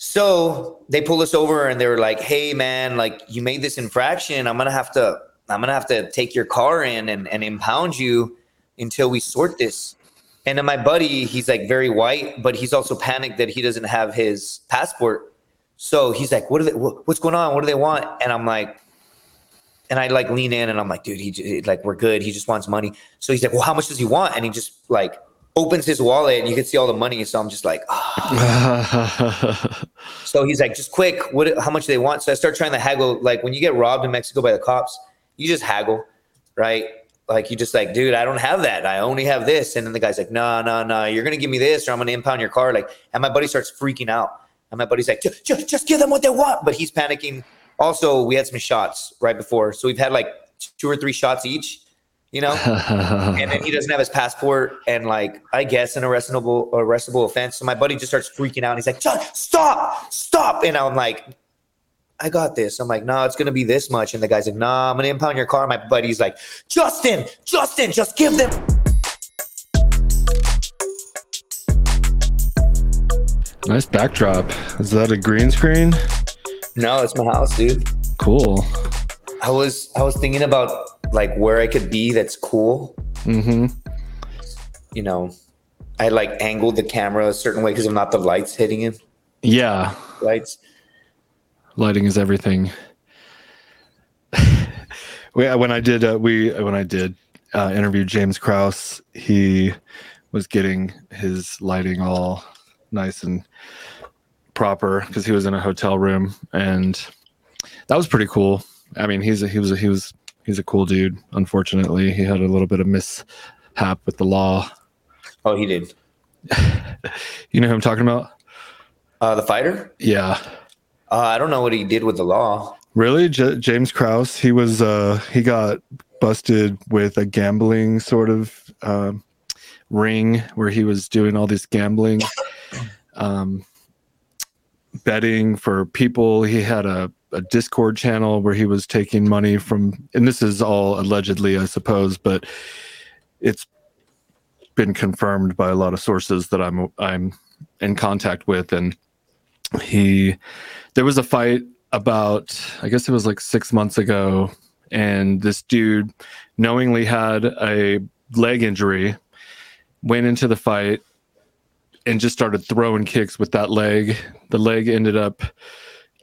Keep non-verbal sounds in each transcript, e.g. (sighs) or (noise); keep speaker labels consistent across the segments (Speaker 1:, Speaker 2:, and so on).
Speaker 1: So they pull us over and they were like, "Hey, man, like you made this infraction. I'm gonna have to, I'm gonna have to take your car in and, and impound you until we sort this." And then my buddy, he's like very white, but he's also panicked that he doesn't have his passport. So he's like, "What are they? What's going on? What do they want?" And I'm like, and I like lean in and I'm like, "Dude, he like we're good. He just wants money." So he's like, "Well, how much does he want?" And he just like opens his wallet and you can see all the money. So I'm just like, oh. (laughs) so he's like, just quick, what, how much do they want? So I start trying to haggle. Like when you get robbed in Mexico by the cops, you just haggle, right? Like you just like, dude, I don't have that. I only have this. And then the guy's like, no, no, no, you're going to give me this or I'm going to impound your car. Like, and my buddy starts freaking out. And my buddy's like, just, just, just give them what they want. But he's panicking. Also, we had some shots right before. So we've had like two or three shots each you know? And then he doesn't have his passport and like i guess an arrestable arrestable offense. So my buddy just starts freaking out and he's like stop stop. And i'm like i got this. I'm like no it's gonna be this much. And the guy's like no nah, i'm gonna impound your car. My buddy's like justin justin just give them
Speaker 2: nice backdrop. Is that a green screen?
Speaker 1: No it's my house dude.
Speaker 2: Cool.
Speaker 1: I was i was thinking about like where I could be that's cool.
Speaker 2: Mm-hmm.
Speaker 1: You know, I like angled the camera a certain way because I'm not the lights hitting it.
Speaker 2: Yeah.
Speaker 1: Lights.
Speaker 2: Lighting is everything. (laughs) when I did, uh, we when I did uh, interview James Krause, he was getting his lighting all nice and proper because he was in a hotel room, and that was pretty cool. I mean, he's a, he was a, he was he's a cool dude. Unfortunately, he had a little bit of mishap with the law.
Speaker 1: Oh, he did. (laughs)
Speaker 2: you know who I'm talking about?
Speaker 1: Uh, the fighter?
Speaker 2: Yeah.
Speaker 1: Uh, I don't know what he did with the law.
Speaker 2: Really, J- James Krause? He was uh, he got busted with a gambling sort of uh, ring where he was doing all this gambling, um, betting for people. He had a a Discord channel where he was taking money from, and this is all allegedly, I suppose, but it's been confirmed by a lot of sources that I'm I'm in contact with, and he there was a fight about I guess it was like six months ago, and this dude knowingly had a leg injury, went into the fight, and just started throwing kicks with that leg. The leg ended up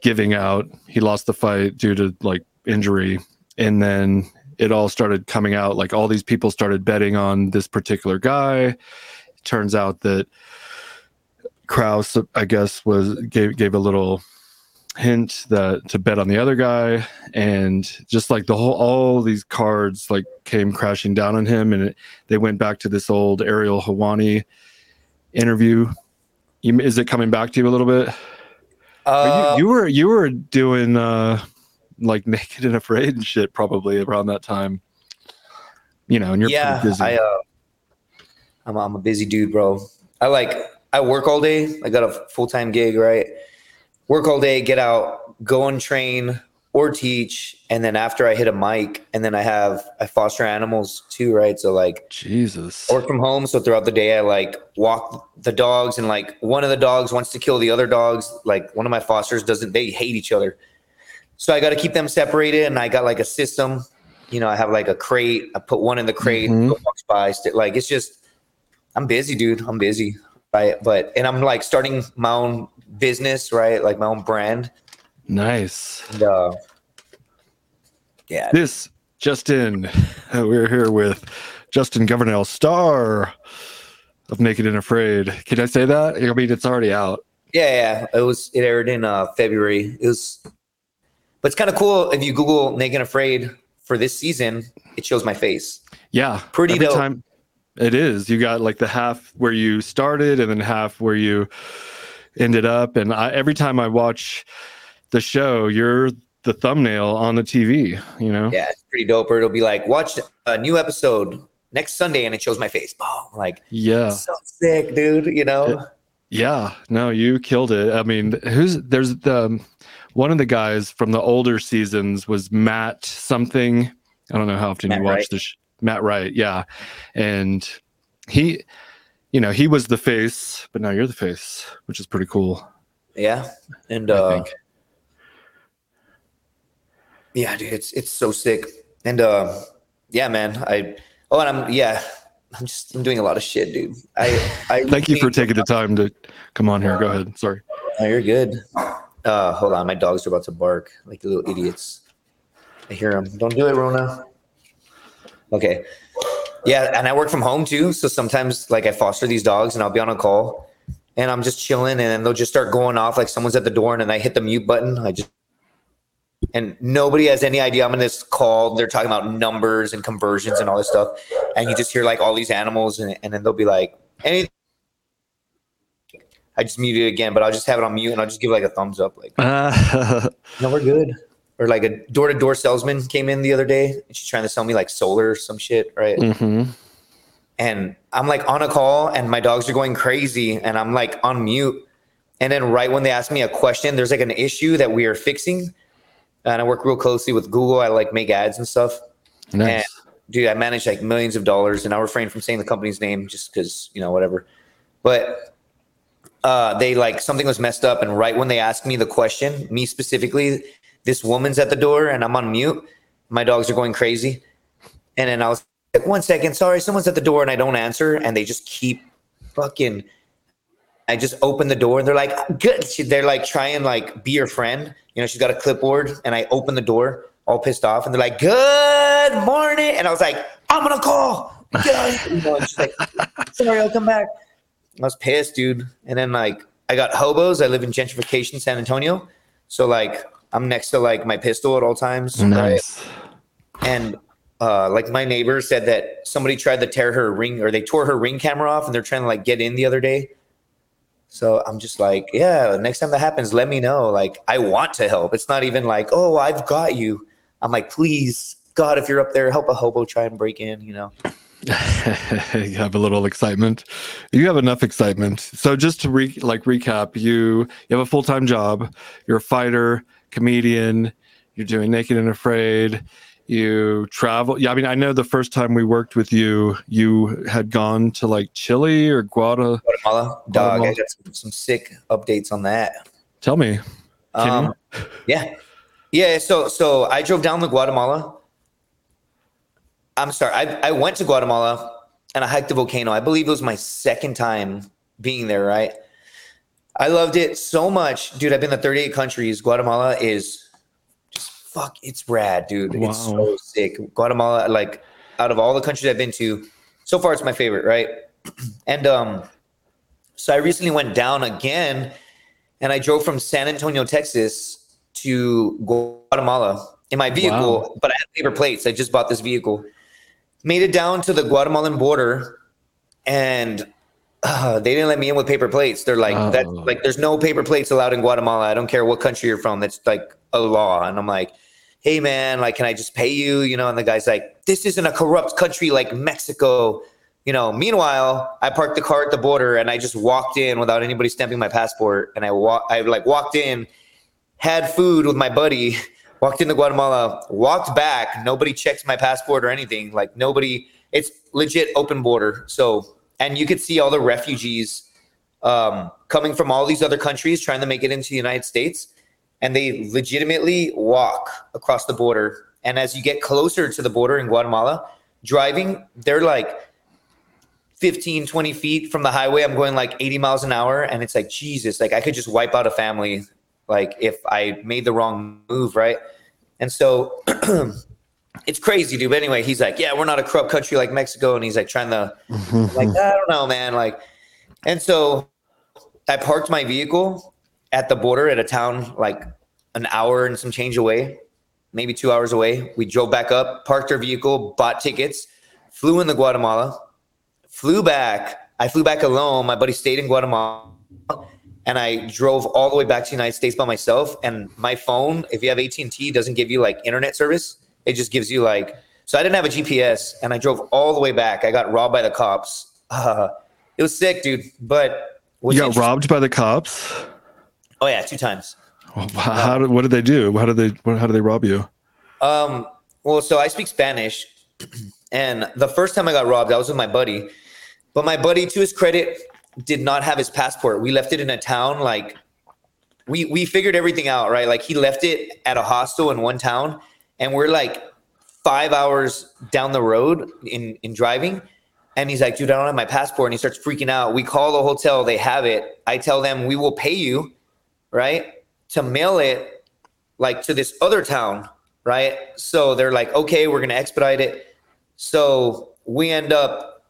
Speaker 2: giving out. He lost the fight due to like injury. And then it all started coming out. Like all these people started betting on this particular guy. It turns out that Krause, I guess, was gave gave a little hint that to bet on the other guy, and just like the whole all these cards like came crashing down on him, and it, they went back to this old Ariel Helwani interview. Is it coming back to you a little bit?
Speaker 1: Uh,
Speaker 2: you, you, were you were doing uh, like (laughs) naked and afraid and shit probably around that time. You know, and you're
Speaker 1: yeah, busy. I uh, I'm I'm a busy dude, bro. I like I work all day. I got a full time gig, right? Work all day, get out, go and train or teach, and then after I hit a mic, and then I have I foster animals too, right? So like
Speaker 2: Jesus,
Speaker 1: work from home. So throughout the day, I like walk the dogs, and like one of the dogs wants to kill the other dogs. Like one of my fosters doesn't. They hate each other, so I got to keep them separated. And I got like a system. You know, I have like a crate. I put one in the crate. Mm-hmm. Walks by. Like it's just, I'm busy, dude. I'm busy, right? But and I'm like starting my own business, right? Like my own brand.
Speaker 2: Nice.
Speaker 1: And, uh, yeah.
Speaker 2: This Justin, we're here with Justin Governal, star of Naked and Afraid. Can I say that? I mean, it's already out.
Speaker 1: Yeah, yeah. It was. It aired in uh, February. It was, but it's kind of cool if you Google Naked and Afraid for this season. It shows my face.
Speaker 2: Yeah,
Speaker 1: pretty Every dope. Time
Speaker 2: it is. You got like the half where you started, and then half where you ended up. And I, every time I watch the show, you're the thumbnail on the TV, you know?
Speaker 1: Yeah, it's pretty dope. Or it'll be like, watch a new episode next Sunday and it shows my face. Boom. Like,
Speaker 2: yeah.
Speaker 1: So sick, dude, you know? It,
Speaker 2: yeah. No, you killed it. I mean, who's there's the one of the guys from the older seasons was Matt something. I don't know how often Matt you watch Wright. this. Matt Wright, yeah. And he, you know, he was the face, but now you're the face, which is pretty cool.
Speaker 1: Yeah, and
Speaker 2: I
Speaker 1: uh,
Speaker 2: think.
Speaker 1: Yeah, dude, it's it's so sick. And uh, yeah, man, I oh, and I'm yeah, I'm just I'm doing a lot of shit, dude. I I (laughs)
Speaker 2: Thank you for taking the time to come on here. Go ahead. Sorry.
Speaker 1: Oh, you're good. Uh, hold on, my dogs are about to bark like little idiots. I hear them. Don't do it, Rona. Okay. Yeah, and I work from home too, so sometimes like I foster these dogs, and I'll be on a call, and I'm just chilling, and then they'll just start going off like someone's at the door, and then I hit the mute button. I just and nobody has any idea I'm in this call. They're talking about numbers and conversions and all this stuff, and you just hear like all these animals, and, and then they'll be like, any. I just mute it again, but I'll just have it on mute and I'll just give like a thumbs up, like,
Speaker 2: Uh, (laughs)
Speaker 1: no, we're good. Or like a door to door salesman came in the other day and she's trying to sell me like solar or some shit, right?
Speaker 2: mhm.
Speaker 1: And I'm like on a call and my dogs are going crazy and I'm like on mute. And then right when they ask me a question, there's like an issue that we are fixing. And I work real closely with Google. I like make ads and stuff.
Speaker 2: Nice.
Speaker 1: Dude, I manage like millions of dollars and I refrain from saying the company's name just because, you know, whatever. But uh, they like something was messed up. And right when they asked me the question, me specifically, this woman's at the door and I'm on mute. My dogs are going crazy. And then I was like, one second, sorry, someone's at the door and I don't answer. And they just keep fucking. I just open the door and they're like, good. She- They're like, try and like be your friend. You know, she's got a clipboard and I open the door all pissed off and they're like, good morning. And I was like, I'm going to call. Get out of here. You know, she's like, sorry, I'll come back. I was pissed, dude. And then like I got hobos. I live in gentrification, San Antonio. So like I'm next to like my pistol at all times. right?
Speaker 2: nice.
Speaker 1: And uh, like my neighbor said that somebody tried to tear her ring or they tore her ring camera off and they're trying to like get in the other day. So I'm just like, yeah, next time that happens, let me know. Like I want to help. It's not even like, oh, I've got you. I'm like, please, God, if you're up there, help a hobo try and break in, you know? (laughs)
Speaker 2: you have a little excitement. You have enough excitement. So just to re- like recap, you you have a full time job. You're a fighter, comedian. You're doing Naked and Afraid. You travel. Yeah, I mean, I know the first time we worked with you, you had gone to like Chile or Guada.
Speaker 1: Guatemala, dog.
Speaker 2: Guatemala.
Speaker 1: I got some, some sick updates on that.
Speaker 2: Tell me.
Speaker 1: Um, yeah, yeah. So so I drove down to Guatemala. I'm sorry. I I went to Guatemala and I hiked the volcano. I believe it was my second time being there. Right. I loved it so much, dude. I've been to 38 countries. Guatemala is fuck. It's rad, dude. It's so sick. Guatemala, like out of all the countries I've been to, so far it's my favorite. Right. (clears throat) And um, so I recently went down again and I drove from San Antonio, Texas to Guatemala in my vehicle,
Speaker 2: Wow.
Speaker 1: but I had paper plates. I just bought this vehicle. Made it down to the Guatemalan border, and uh, they didn't let me in with paper plates. They're like,
Speaker 2: Oh.
Speaker 1: "That's like, there's no paper plates allowed in Guatemala. I don't care what country you're from. That's like a law." And I'm like, "Hey, man, like, can I just pay you?" You know, and the guy's like, "This isn't a corrupt country like Mexico." You know, meanwhile, I parked the car at the border and I just walked in without anybody stamping my passport. And I wa- I like walked in, had food with my buddy, (laughs) walked into Guatemala, walked back. Nobody checked my passport or anything. Like nobody, it's legit open border. So, and you could see all the refugees um, coming from all these other countries trying to make it into the United States. And they legitimately walk across the border. And as you get closer to the border in Guatemala, driving, they're like 15, 20 feet from the highway. I'm going like 80 miles an hour. And it's like, Jesus, like I could just wipe out a family like if I made the wrong move, right? And so (clears throat) it's crazy, dude. But anyway, he's like, Yeah, we're not a corrupt country like Mexico. And he's like trying to (laughs) like, I don't know, man. Like, and so I parked my vehicle at the border at a town like an hour and some change away, maybe two hours away. We drove back up, parked our vehicle, bought tickets, flew into Guatemala, flew back. I flew back alone. My buddy stayed in Guatemala. And I drove all the way back to the United States by myself. And my phone, if you have AT and T, doesn't give you like internet service. It just gives you like. So I didn't have a GPS, and I drove all the way back. I got robbed by the cops. Uh, (laughs) it was sick, dude. But
Speaker 2: You got robbed by the cops.
Speaker 1: Oh yeah, two times.
Speaker 2: Well, How, did, what did they do? How did they what, how did they rob you?
Speaker 1: Um, well, so I speak Spanish, and the first time I got robbed, I was with my buddy. But my buddy, to his credit, did not have his passport. We left it in a town like we we figured everything out, right? Like he left it at a hostel in one town, and we're like five hours down the road in in driving. And he's like, dude, I don't have my passport. And he starts freaking out. We call the hotel, they have it. I tell them we will pay you, right, to mail it like to this other town, right? So they're like, okay, we're gonna expedite it. So we end up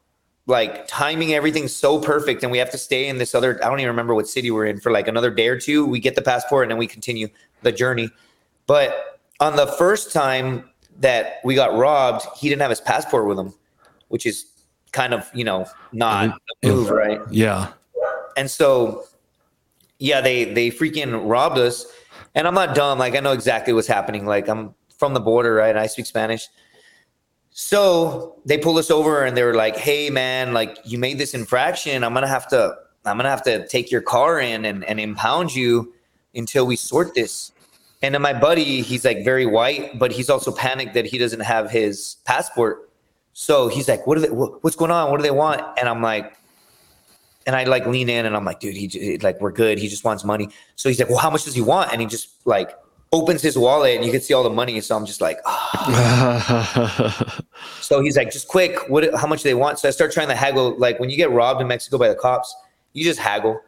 Speaker 1: like timing everything so perfect and we have to stay in this other i don't even remember what city we're in for like another day or two we get the passport and then we continue the journey but on the first time that we got robbed he didn't have his passport with him which is kind of you know not a move right
Speaker 2: Yeah.
Speaker 1: and so yeah they they freaking robbed us. And i'm not dumb. Like i know exactly what's happening. Like i'm from the border right? And i speak spanish. So they pull us over and they were like hey man like you made this infraction. I'm gonna have to i'm gonna have to take your car in and, and impound you until we sort this. And then my buddy he's like very white but he's also panicked that he doesn't have his passport. So he's like what are they wha- what's going on? What do they want? And i'm like and I like lean in and I'm like, dude, he like we're good. He just wants money. So he's like, well, how much does he want? And he just like opens his wallet and you can see all the money. So I'm just like, ah. (laughs) so he's like, just quick, what? How much do they want? So I start trying to haggle. Like when you get robbed in Mexico by the cops, you just haggle,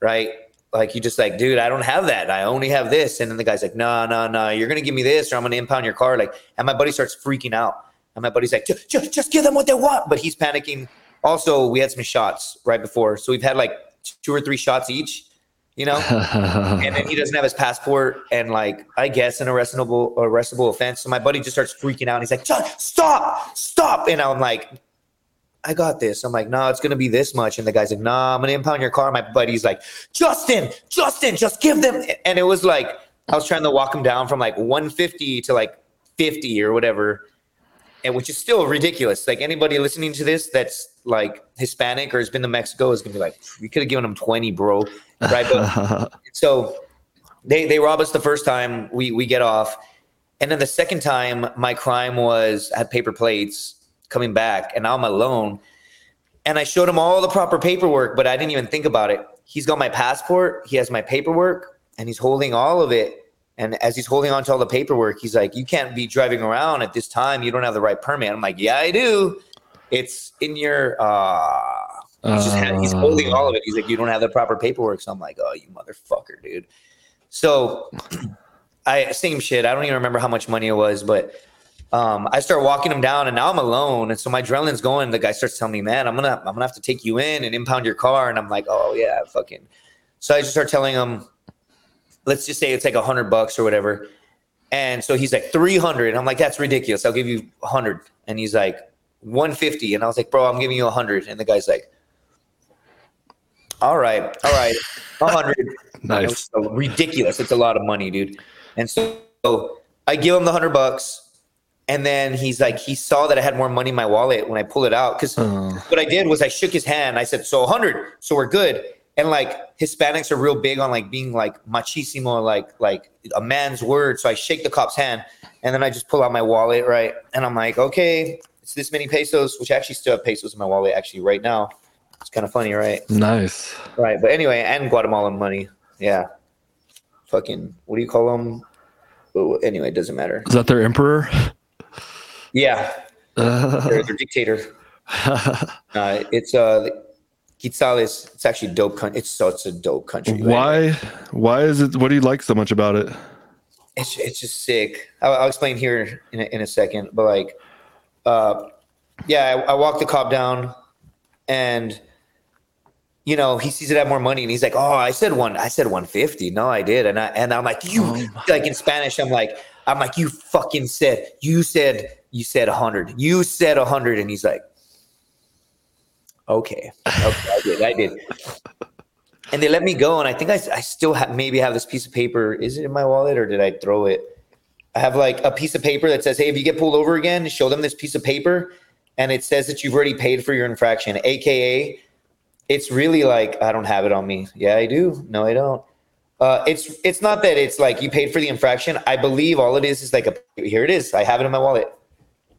Speaker 1: right? Like you just like, dude, I don't have that. I only have this. And then the guy's like, no, no, no, you're gonna give me this, or I'm gonna impound your car. Like, and my buddy starts freaking out. And my buddy's like, just, just, just give them what they want. But he's panicking. Also, we had some shots right before, so we've had like two or three shots each. You know, and then he doesn't have his passport and like I guess an arrestable arrestable offense. So my buddy just starts freaking out. and He's like, "John, stop, stop!" And I'm like, "I got this." I'm like, "No, it's gonna be this much." And the guy's like, "No, I'm gonna impound your car." My buddy's like, "Justin, Justin, just give them." And it was like I was trying to walk him down from like 150 to like 50 or whatever, and which is still ridiculous. Like anybody listening to this that's like Hispanic or has been to Mexico is gonna be like, "You could have given him 20, bro." Right? But (laughs) so they they rob us the first time we we get off. And then the second time my crime was I had paper plates coming back and now i'm alone. And i showed him all the proper paperwork but i didn't even think about it. He's got my passport he has my paperwork and he's holding all of it. And as he's holding on to all the paperwork he's like you can't be driving around at this time. You don't have the right permit. I'm like yeah i do it's in your uh He's just had, he's holding all of it. He's like, you don't have the proper paperwork. So I'm like, oh, you motherfucker, dude. So (clears throat) I same shit. I don't even remember how much money it was, but um, I start walking him down, and now I'm alone, and so my adrenaline's going. The guy starts telling me, "Man, I'm gonna, I'm gonna have to take you in and impound your car," and I'm like, "Oh yeah, fucking." So I just start telling him, let's just say it's like a hundred bucks or whatever, and so he's like three hundred, I'm like, "That's ridiculous. I'll give you a hundred," and he's like, 150, and I was like, "Bro, I'm giving you a hundred," and the guy's like. All right, all right, a hundred. (laughs)
Speaker 2: Nice.
Speaker 1: So ridiculous. It's a lot of money, dude. And so I give him the hundred bucks. And then he's like, he saw that I had more money in my wallet when I pull it out. Cause
Speaker 2: Oh.
Speaker 1: what I did was I shook his hand. I said, so 100. So we're good. And like Hispanics are real big on like being like machismo, like, like a man's word. So I shake the cop's hand and then I just pull out my wallet. Right. And I'm like, okay, it's this many pesos, which I actually still have pesos in my wallet actually right now. It's kind of funny, right?
Speaker 2: Nice.
Speaker 1: Right. But anyway, and Guatemalan money. Yeah. Fucking, what do you call them? Anyway, it doesn't matter.
Speaker 2: Is that their emperor?
Speaker 1: Yeah. (laughs)
Speaker 2: Uh,
Speaker 1: They're, they're dictator. (laughs) Uh, it's uh, Quetzales. It's actually dope. Con- it's such a dope country.
Speaker 2: why? Why is it? What do you like so much about it?
Speaker 1: It's it's just sick. I'll, I'll explain here in a, in a second. But like, uh, yeah, I, I walked the cop down, and you know he sees it have more money, and he's like, "Oh, I said one. I said one fifty. No, I did." And I and I'm like, "You
Speaker 2: Oh
Speaker 1: like in Spanish?" I'm like, "I'm like you fucking said. You said you said a hundred. You said a hundred." And he's like, "Okay, okay, I did. I did." and they let me go and i think i, I still have maybe have this piece of paper is it in my wallet or did i throw it i have like a piece of paper that says hey if you get pulled over again show them this piece of paper and it says that you've already paid for your infraction. Aka it's really like i don't have it on me. Yeah i do. No i don't. Uh, it's it's not that it's like you paid for the infraction. I believe all it is is like a here it is. I have it in my wallet.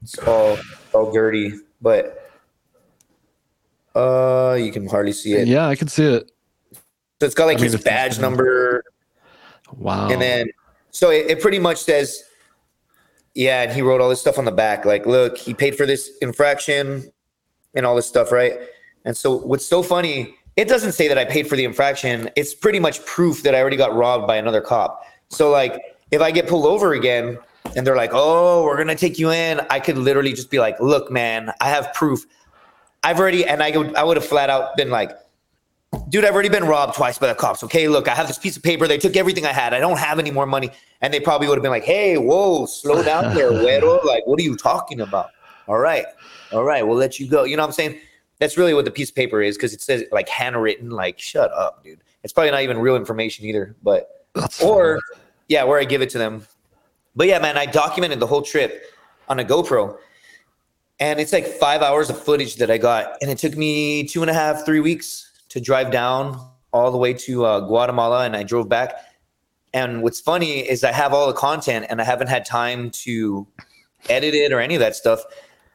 Speaker 1: It's all all dirty but uh you can hardly see it.
Speaker 2: Yeah, I can see it.
Speaker 1: so it's got like
Speaker 2: I mean,
Speaker 1: his badge number.
Speaker 2: Wow.
Speaker 1: And then, so it, it pretty much says, yeah, and he wrote all this stuff on the back. Like, look, he paid for this infraction and all this stuff, right? And so, what's so funny, it doesn't say that I paid for the infraction. It's pretty much proof that I already got robbed by another cop. So, like, if I get pulled over again and they're like, oh, we're going to take you in, I could literally just be like, look, man, I have proof. I've already, and I would, I would have flat out been like, dude, I've already been robbed twice by the cops. Okay, look, I have this piece of paper. They took everything I had. I don't have any more money. And they probably would have been like, hey, whoa, slow down there, (laughs) güero. Like, what are you talking about? All right. All right, we'll let you go. You know what I'm saying? That's really what the piece of paper is because it says like handwritten, like, shut up, dude. It's probably not even real information either. But,
Speaker 2: That's
Speaker 1: or, yeah, where I give it to them. But yeah, man, I documented the whole trip on a GoPro. And it's like five hours of footage that I got. And it took me two and a half, three weeks to drive down all the way to uh, Guatemala. And I drove back. And what's funny is I have all the content and I haven't had time to edit it or any of that stuff.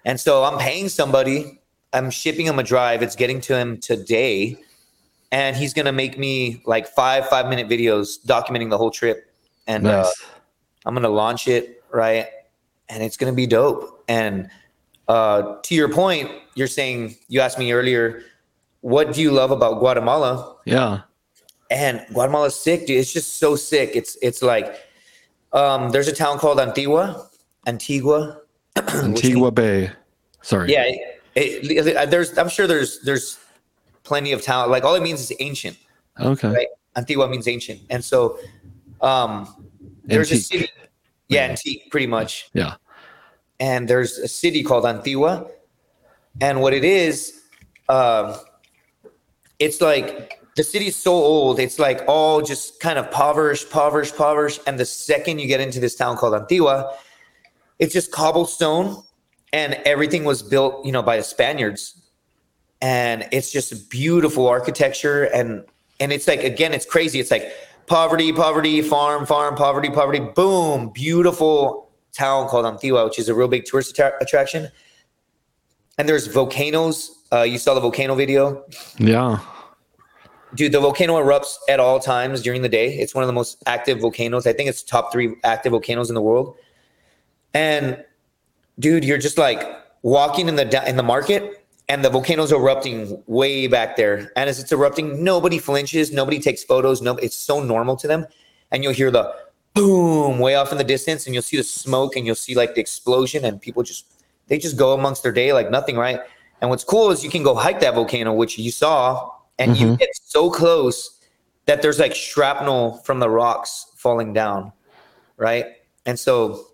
Speaker 1: And so I'm paying somebody, I'm shipping him a drive. It's getting to him today. And he's going to make me like five, five minute videos documenting the whole trip. And uh. I'm gonna launch it right, and it's gonna be dope. And uh, to your point, you're saying you asked me earlier, what do you love about Guatemala?
Speaker 2: yeah.
Speaker 1: And Guatemala's sick, dude. It's just so sick. It's it's like um, there's a town called Antigua, Antigua. (clears throat)
Speaker 2: Antigua Bay. Sorry.
Speaker 1: yeah, it, it- there's. I'm sure there's there's plenty of town. Like all it means is ancient.
Speaker 2: Okay.
Speaker 1: Right. Antigua means ancient, and so um, there's a
Speaker 2: Antique.
Speaker 1: city. Yeah, antique, pretty much.
Speaker 2: Yeah.
Speaker 1: and there's a city called Antigua, and what it is, um, it's like the city's so old. It's like all just kind of impoverished, impoverished, impoverished. And the second you get into this town called Antigua, it's just cobblestone, and everything was built, you know, by the Spaniards, and it's just beautiful architecture, and and it's like again, it's crazy. It's like poverty, poverty, farm, farm, poverty, poverty, boom, beautiful town called Antigua, which is a real big tourist attra- attraction. And there's volcanoes. Uh, you saw the volcano video,
Speaker 2: Yeah.
Speaker 1: dude. The volcano erupts at all times during the day. It's one of the most active volcanoes. I think it's top three active volcanoes in the world. And dude, you're just like walking in the in the market, and the volcano's erupting way back there. And as it's erupting, nobody flinches, nobody takes photos. No, it's so normal to them. And you'll hear the boom way off in the distance, and you'll see the smoke, and you'll see like the explosion, and people just they just go amongst their day like nothing, right? And what's cool is you can go hike that volcano, which you saw, and you
Speaker 2: Mhm.
Speaker 1: get so close that there's like shrapnel from the rocks falling down, right? And so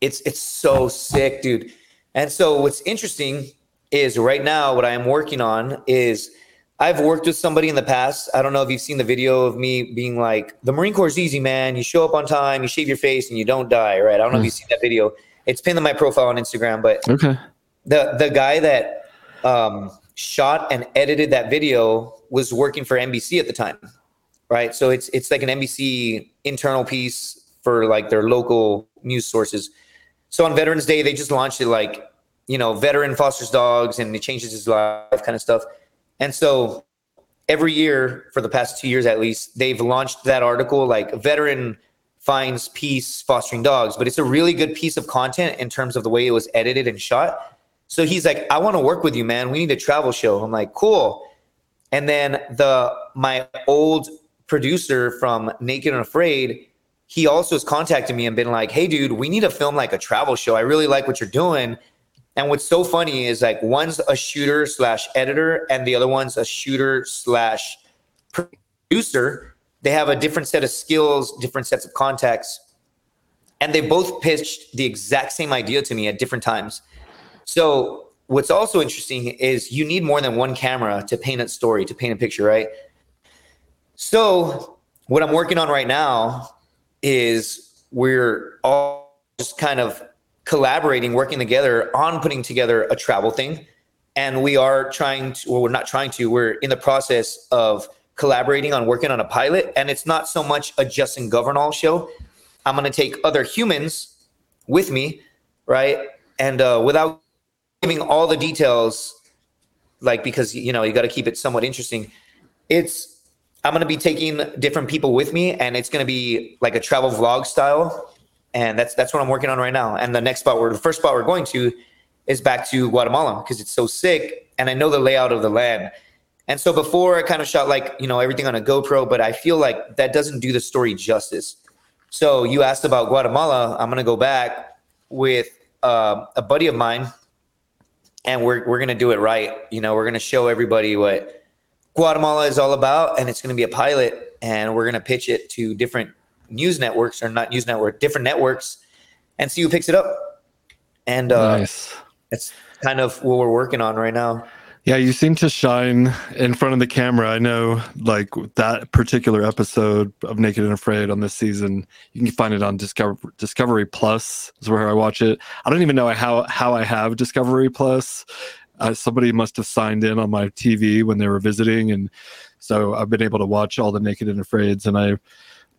Speaker 1: it's it's so sick, dude. And so what's interesting is right now what I am working on is I've worked with somebody in the past. I don't know if you've seen the video of me being like, the Marine Corps is easy, man. You show up on time, you shave your face, and you don't die, right? I don't know if you've seen that video. It's pinned on my profile on Instagram, but
Speaker 2: Okay.
Speaker 1: The the guy that um, shot and edited that video was working for NBC at the time, right? So it's it's like an NBC internal piece for like their local news sources. So on Veterans Day, they just launched it like you know veteran fosters dogs and it changes his life kind of stuff. And so every year for the past two years at least, they've launched that article like veteran finds peace fostering dogs, but it's a really good piece of content in terms of the way it was edited and shot. So he's like, I want to work with you, man. We need a travel show. I'm like, cool. And then the my old producer from Naked and Afraid, he also has contacted me and been like, hey, dude, we need to film like a travel show. I really like what you're doing. And what's so funny is like one's a shooter slash editor, and the other one's a shooter slash producer. They have a different set of skills, different sets of contacts, and they both pitched the exact same idea to me at different times. So what's also interesting is you need more than one camera to paint a story, to paint a picture, right? So what I'm working on right now is we're all just kind of collaborating, working together on putting together a travel thing. And we are trying to, well, we're not trying to, we're in the process of collaborating on working on a pilot. And it's not so much a Justin Governal show. I'm going to take other humans with me, right? And uh, without giving all the details, like because you know you got to keep it somewhat interesting. It's I'm gonna be taking different people with me, and it's gonna be like a travel vlog style, and that's that's what I'm working on right now. And the next spot, where the first spot we're going to, is back to Guatemala because it's so sick, and I know the layout of the land. And so before I kind of shot like you know everything on a GoPro, but I feel like that doesn't do the story justice. So you asked about Guatemala. I'm gonna go back with uh, a buddy of mine, and we're we're gonna do it right. You know, we're gonna show everybody what Guatemala is all about, and it's gonna be a pilot, and we're gonna pitch it to different news networks or not news network, different networks, and see who picks it up. And uh,
Speaker 2: nice.
Speaker 1: that's kind of what we're working on right now.
Speaker 2: Yeah, you seem to shine in front of the camera. I know, like that particular episode of Naked and Afraid on this season, you can find it on Discover Discovery Plus. Is where I watch it. I don't even know how how I have Discovery Plus. Uh, somebody must have signed in on my TV when they were visiting, and so I've been able to watch all the Naked and Afraids. And I,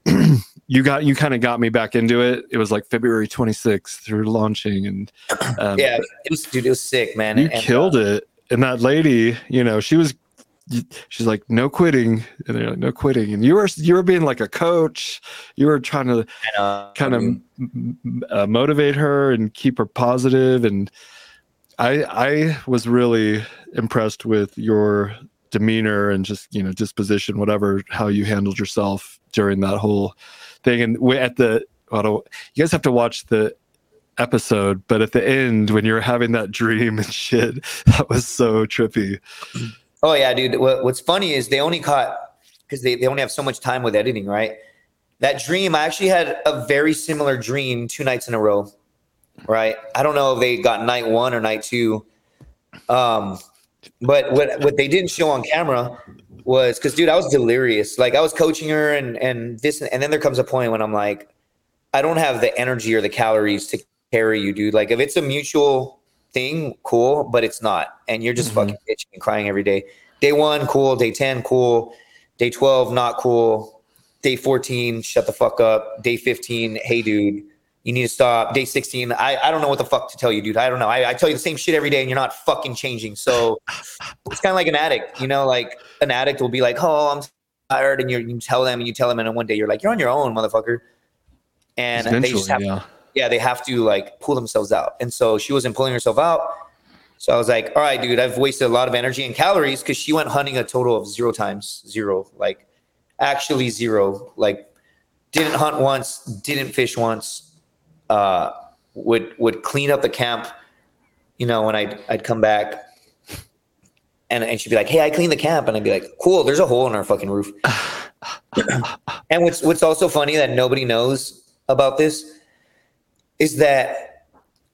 Speaker 2: (clears throat) you got you kind of got me back into it. It was like February 26th through launching, and um, (clears throat)
Speaker 1: Yeah, it was dude, it was sick, man.
Speaker 2: you
Speaker 1: And, uh,
Speaker 2: killed it and that lady you know she was she's like no quitting. And they're like no quitting. And you were you were being like a coach. You were trying to
Speaker 1: uh,
Speaker 2: kind of uh, motivate her and keep her positive. And i i was really impressed with your demeanor and just you know disposition whatever how you handled yourself during that whole thing. And we at the well, I don't- you guys have to watch the episode but at the end when you're having that dream and shit (laughs) that was so trippy
Speaker 1: Oh yeah, dude. What, what's funny is they only caught because they, they only have so much time with editing, right? That dream, I actually had a very similar dream two nights in a row, right? I don't know if they got night one or night two. Um, but what what they didn't show on camera was because dude, I was delirious. Like I was coaching her and and this and then there comes a point when I'm like, I don't have the energy or the calories to carry you, dude. Like if it's a mutual thing, cool, but it's not. And you're just
Speaker 2: Mhm.
Speaker 1: fucking bitching and crying every day. Day one, cool. Day 10, cool. Day 12, not cool. Day 14, shut the fuck up. Day 15, hey, dude, you need to stop. Day 16, I, I don't know what the fuck to tell you, dude. I don't know. I, I tell you the same shit every day and you're not fucking changing. So it's kind of like an addict, you know, like an addict will be like, oh, I'm tired. And you're, you tell them and you tell them. And then one day you're like, you're on your own, motherfucker. And they just have
Speaker 2: yeah
Speaker 1: yeah, they have to like pull themselves out. And so she wasn't pulling herself out. So I was like, all right, dude, I've wasted a lot of energy and calories because she went hunting a total of zero times, zero, like actually zero. Like didn't hunt once, didn't fish once, uh, would would clean up the camp, you know, when I'd I'd come back. And, and she'd be like, "Hey, I cleaned the camp," and I'd be like, "Cool." There's a hole in our fucking roof. (laughs) and what's what's also funny that nobody knows about this is that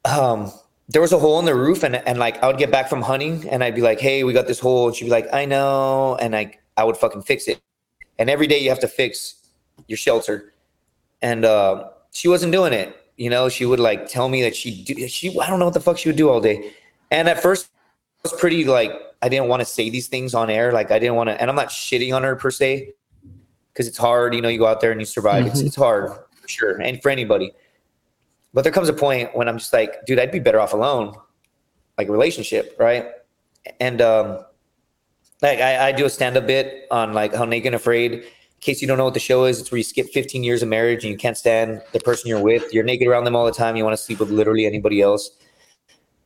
Speaker 1: um, there was a hole in the roof, and and like I would get back from hunting, and I'd be like, "Hey, we got this hole," and she'd be like, "I know," and I I would fucking fix it. And every day you have to fix your shelter, and uh, she wasn't doing it. You know, she would like tell me that she do, she I don't know what the fuck she would do all day. And at first, I was pretty like I didn't want to say these things on air. Like I didn't want to, and I'm not shitting on her per se, because it's hard. You know, you go out there and you survive. It's
Speaker 2: Mhm.
Speaker 1: it's hard, for sure, and for anybody. But there comes a point when I'm just like, dude, I'd be better off alone, like a relationship, right? And um, like I, I do a stand-up bit on like how naked and afraid. In case you don't know what the show is, it's where you skip 15 years of marriage and you can't stand the person you're with. You're naked around them all the time. You want to sleep with literally anybody else,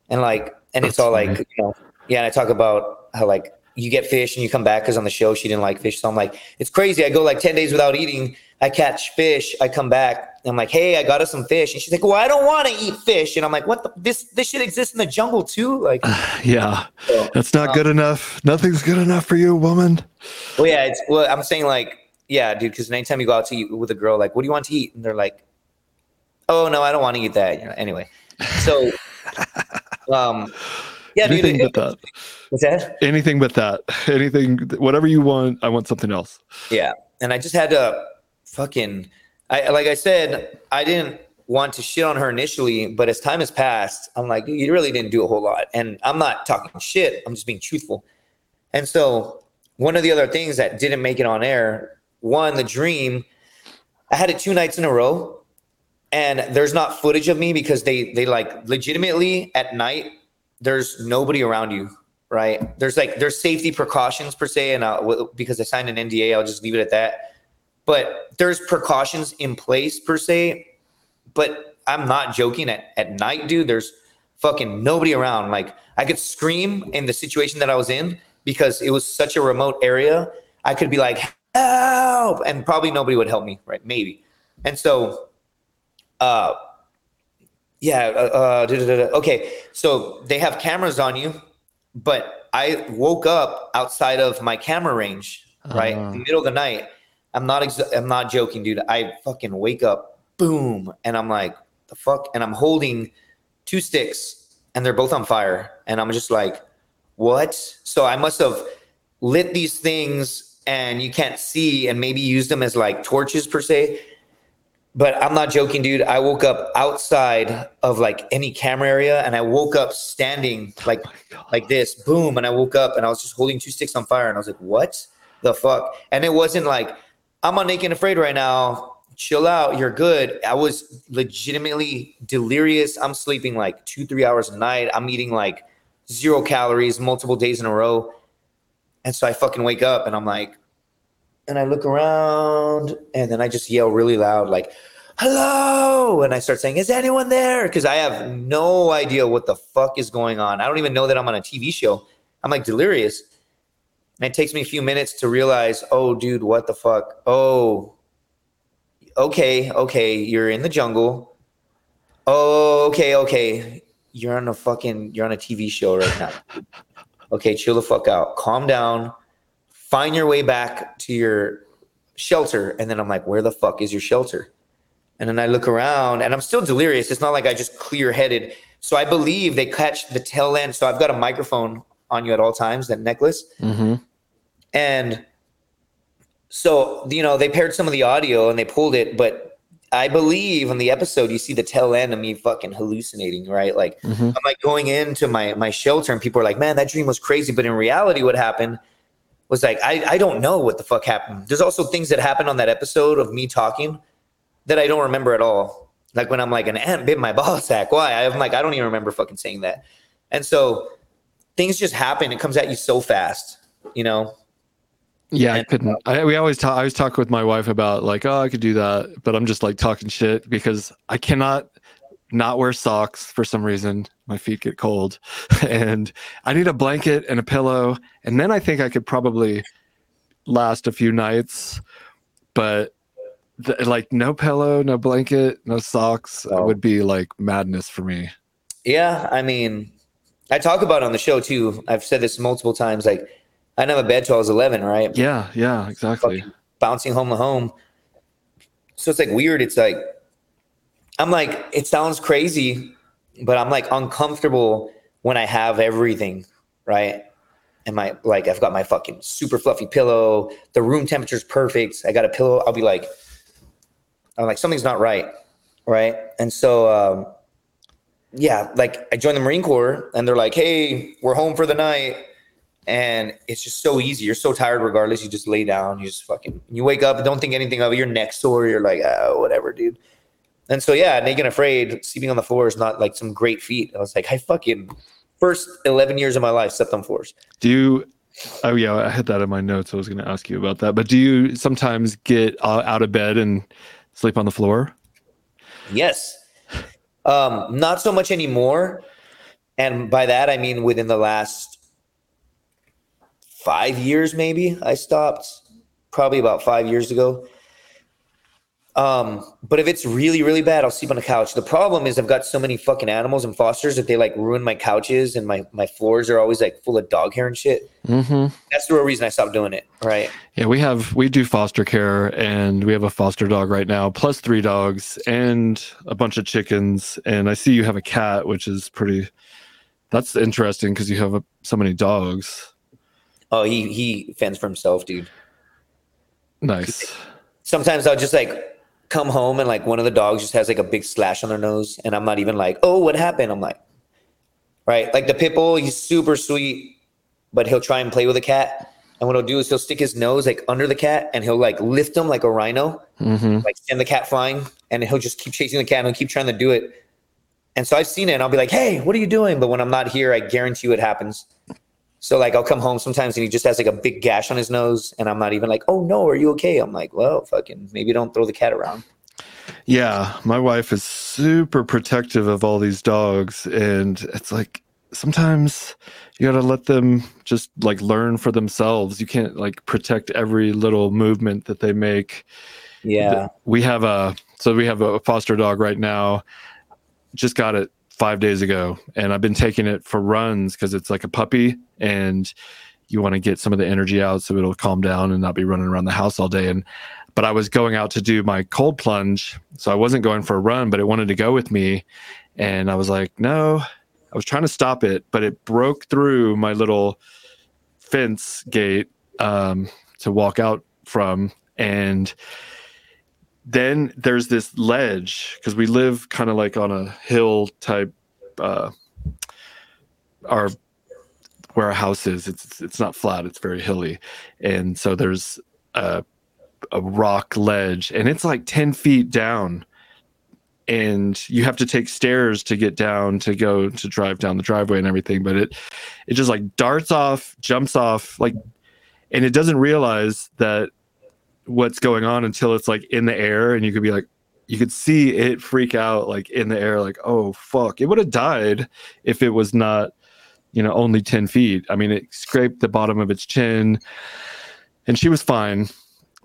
Speaker 1: and like, and it's
Speaker 2: That's
Speaker 1: all
Speaker 2: funny.
Speaker 1: like, you know, yeah. And I talk about how like you get fish and you come back because on the show she didn't like fish. So I'm like, it's crazy. I go like 10 days without eating. I catch fish. I come back. I'm like, hey, I got us some fish. And she's like, well, I don't want to eat fish. And I'm like, what the, this, this shit exists in the jungle too? Like, (sighs)
Speaker 2: yeah
Speaker 1: so,
Speaker 2: that's not
Speaker 1: Um,
Speaker 2: good enough nothing's good enough for you woman
Speaker 1: well, yeah, it's, well, I'm saying like, yeah, dude, because anytime you go out to eat with a girl, like, what do you want to eat? And they're like, oh, no, I don't want to eat that. You know, anyway. So, (laughs) um, yeah, dude,
Speaker 2: anything
Speaker 1: it-
Speaker 2: but that
Speaker 1: what's that?
Speaker 2: anything but that anything whatever you want i want something else
Speaker 1: Yeah. And I just had to fucking I like I said, I didn't want to shit on her initially, but as time has passed, I'm like, you really didn't do a whole lot. And I'm not talking shit, I'm just being truthful. And so one of the other things that didn't make it on air, one, the dream, I had it two nights in a row. And there's not footage of me because they they like legitimately at night, there's nobody around you. right? There's like there's safety precautions per se, and I'll, because I signed an NDA, I'll just leave it at that. But there's precautions in place per se, but I'm not joking. At at night, dude, there's fucking nobody around. Like I could scream in the situation that I was in because it was such a remote area. I could be like, help, and probably nobody would help me, right? Maybe. And so, uh, yeah, uh, uh, okay. So they have cameras on you, but I woke up outside of my camera range, right, uh. in the middle of the night. I'm not, ex- I'm not joking, dude. I fucking wake up, boom, and I'm like, the fuck, and I'm holding two sticks, and they're both on fire, and I'm just like, what? So I must have lit these things, and you can't see, and maybe use them as like torches per se but I'm not joking, dude. I woke up outside of like any camera area and I woke up standing oh like oh like this, boom, and I woke up and I was just holding two sticks on fire and I was like, "What the fuck?" And it wasn't like I'm on naked and afraid right now. Chill out, you're good. I was legitimately delirious. I'm sleeping like 2-3 hours a night. I'm eating like zero calories multiple days in a row. And so I fucking wake up and I'm like, and I look around and then I just yell really loud, like, hello. And I start saying, is anyone there? Because I have no idea what the fuck is going on. I don't even know that I'm on a TV show. I'm like delirious. And it takes me a few minutes to realize, oh, dude, what the fuck? Oh, okay, okay, you're in the jungle. Oh, okay, okay. You're on a fucking, you're on a TV show right now. (laughs) okay, chill the fuck out. Calm down find your way back to your shelter. And then I'm like, where the fuck is your shelter? And then I look around and I'm still delirious. It's not like I just clear headed. So I believe they catch the tail end. So I've got a microphone on you at all times, that necklace. Mm-hmm. And so, you know, they paired some of the audio and they pulled it, but I believe in the episode you see the tail end of me fucking hallucinating, right? Like mm-hmm. I'm like going into my my shelter and people are like, "Man, that dream was crazy." But in reality what happened was like, I, I don't know what the fuck happened. There's also things that happened on that episode of me talking that I don't remember at all. Like when I'm like, an ant bit my (laughs) ball sack. Why? I'm like, I don't even remember fucking saying that. And so things just happen. It comes at you so fast, you know?
Speaker 2: Yeah, and, I couldn't. I, we always talk. I always talk with my wife about like, oh, I could do that, but I'm just like talking shit because I cannot not wear socks for some reason. My feet get cold. (laughs) and I need a blanket and a pillow. And then I think I could probably last a few nights. But the, like no pillow, no blanket, no socks oh. would be like madness for me.
Speaker 1: Yeah. I mean, I talk about on the show too. I've said this multiple times. Like, I didn't have a bed till I was 11, right?
Speaker 2: Yeah. Yeah. Exactly.
Speaker 1: bouncing home to home. So it's like weird. It's like, I'm like, it sounds crazy, but I'm like uncomfortable when I have everything, right? And my like I've got my fucking super fluffy pillow. The room temperature's perfect. I got a pillow. I'll be like, I'm like, something's not right. Right. And so um yeah, like I joined the Marine Corps and they're like, hey, we're home for the night. And it's just so easy. You're so tired regardless. You just lay down, you just fucking you wake up, don't think anything of it. You're next door, you're like, oh, whatever, dude. And so yeah, naked and afraid, sleeping on the floor is not like some great feat. I was like, I fucking first eleven years of my life slept on floors.
Speaker 2: Do you? Oh yeah, I had that in my notes. I was going to ask you about that. But do you sometimes get out of bed and sleep on the floor?
Speaker 1: Yes, um, not so much anymore. And by that I mean within the last five years, maybe I stopped. Probably about five years ago. Um, but if it's really, really bad, I'll sleep on the couch. The problem is I've got so many fucking animals and fosters that they like ruin my couches and my my floors are always like full of dog hair and shit. Mm-hmm. That's the real reason I stopped doing it. Right.
Speaker 2: Yeah, we have we do foster care and we have a foster dog right now, plus three dogs and a bunch of chickens. And I see you have a cat, which is pretty. That's interesting because you have a, so many dogs.
Speaker 1: Oh, he he fends for himself, dude.
Speaker 2: Nice.
Speaker 1: Sometimes I'll just like come home and like one of the dogs just has like a big slash on their nose and I'm not even like, "Oh, what happened?" I'm like, right? Like the pit bull, he's super sweet, but he'll try and play with a cat. And what he'll do is he'll stick his nose like under the cat and he'll like lift him like a rhino, mm-hmm. like send the cat flying, and he'll just keep chasing the cat and he'll keep trying to do it. And so I've seen it and I'll be like, hey, what are you doing? But when I'm not here, I guarantee you it happens. So like I'll come home sometimes and he just has like a big gash on his nose and I'm not even like, "Oh no, are you okay?" I'm like, "Well, fucking maybe don't throw the cat around."
Speaker 2: Yeah, my wife is super protective of all these dogs, and it's like sometimes you gotta let them just like learn for themselves. You can't like protect every little movement that they make.
Speaker 1: Yeah.
Speaker 2: We have a so we have a foster dog right now. Just got it five days ago, and I've been taking it for runs because it's like a puppy, and you want to get some of the energy out so it'll calm down and not be running around the house all day. And but I was going out to do my cold plunge, so I wasn't going for a run, but it wanted to go with me, and I was like, no. I was trying to stop it, but it broke through my little fence gate um, to walk out from, and then there's this ledge because we live kind of like on a hill type uh our where our house is. It's it's not flat it's very hilly. And so there's a a rock ledge and it's like 10 feet down. And you have to take stairs to get down to go to drive down the driveway and everything but it it just like darts off jumps off like and it doesn't realize that what's going on until it's like in the air and you could be like you could see it freak out like in the air like oh fuck. It would have died if it was not you know only 10 feet. I mean it scraped the bottom of its chin and she was fine.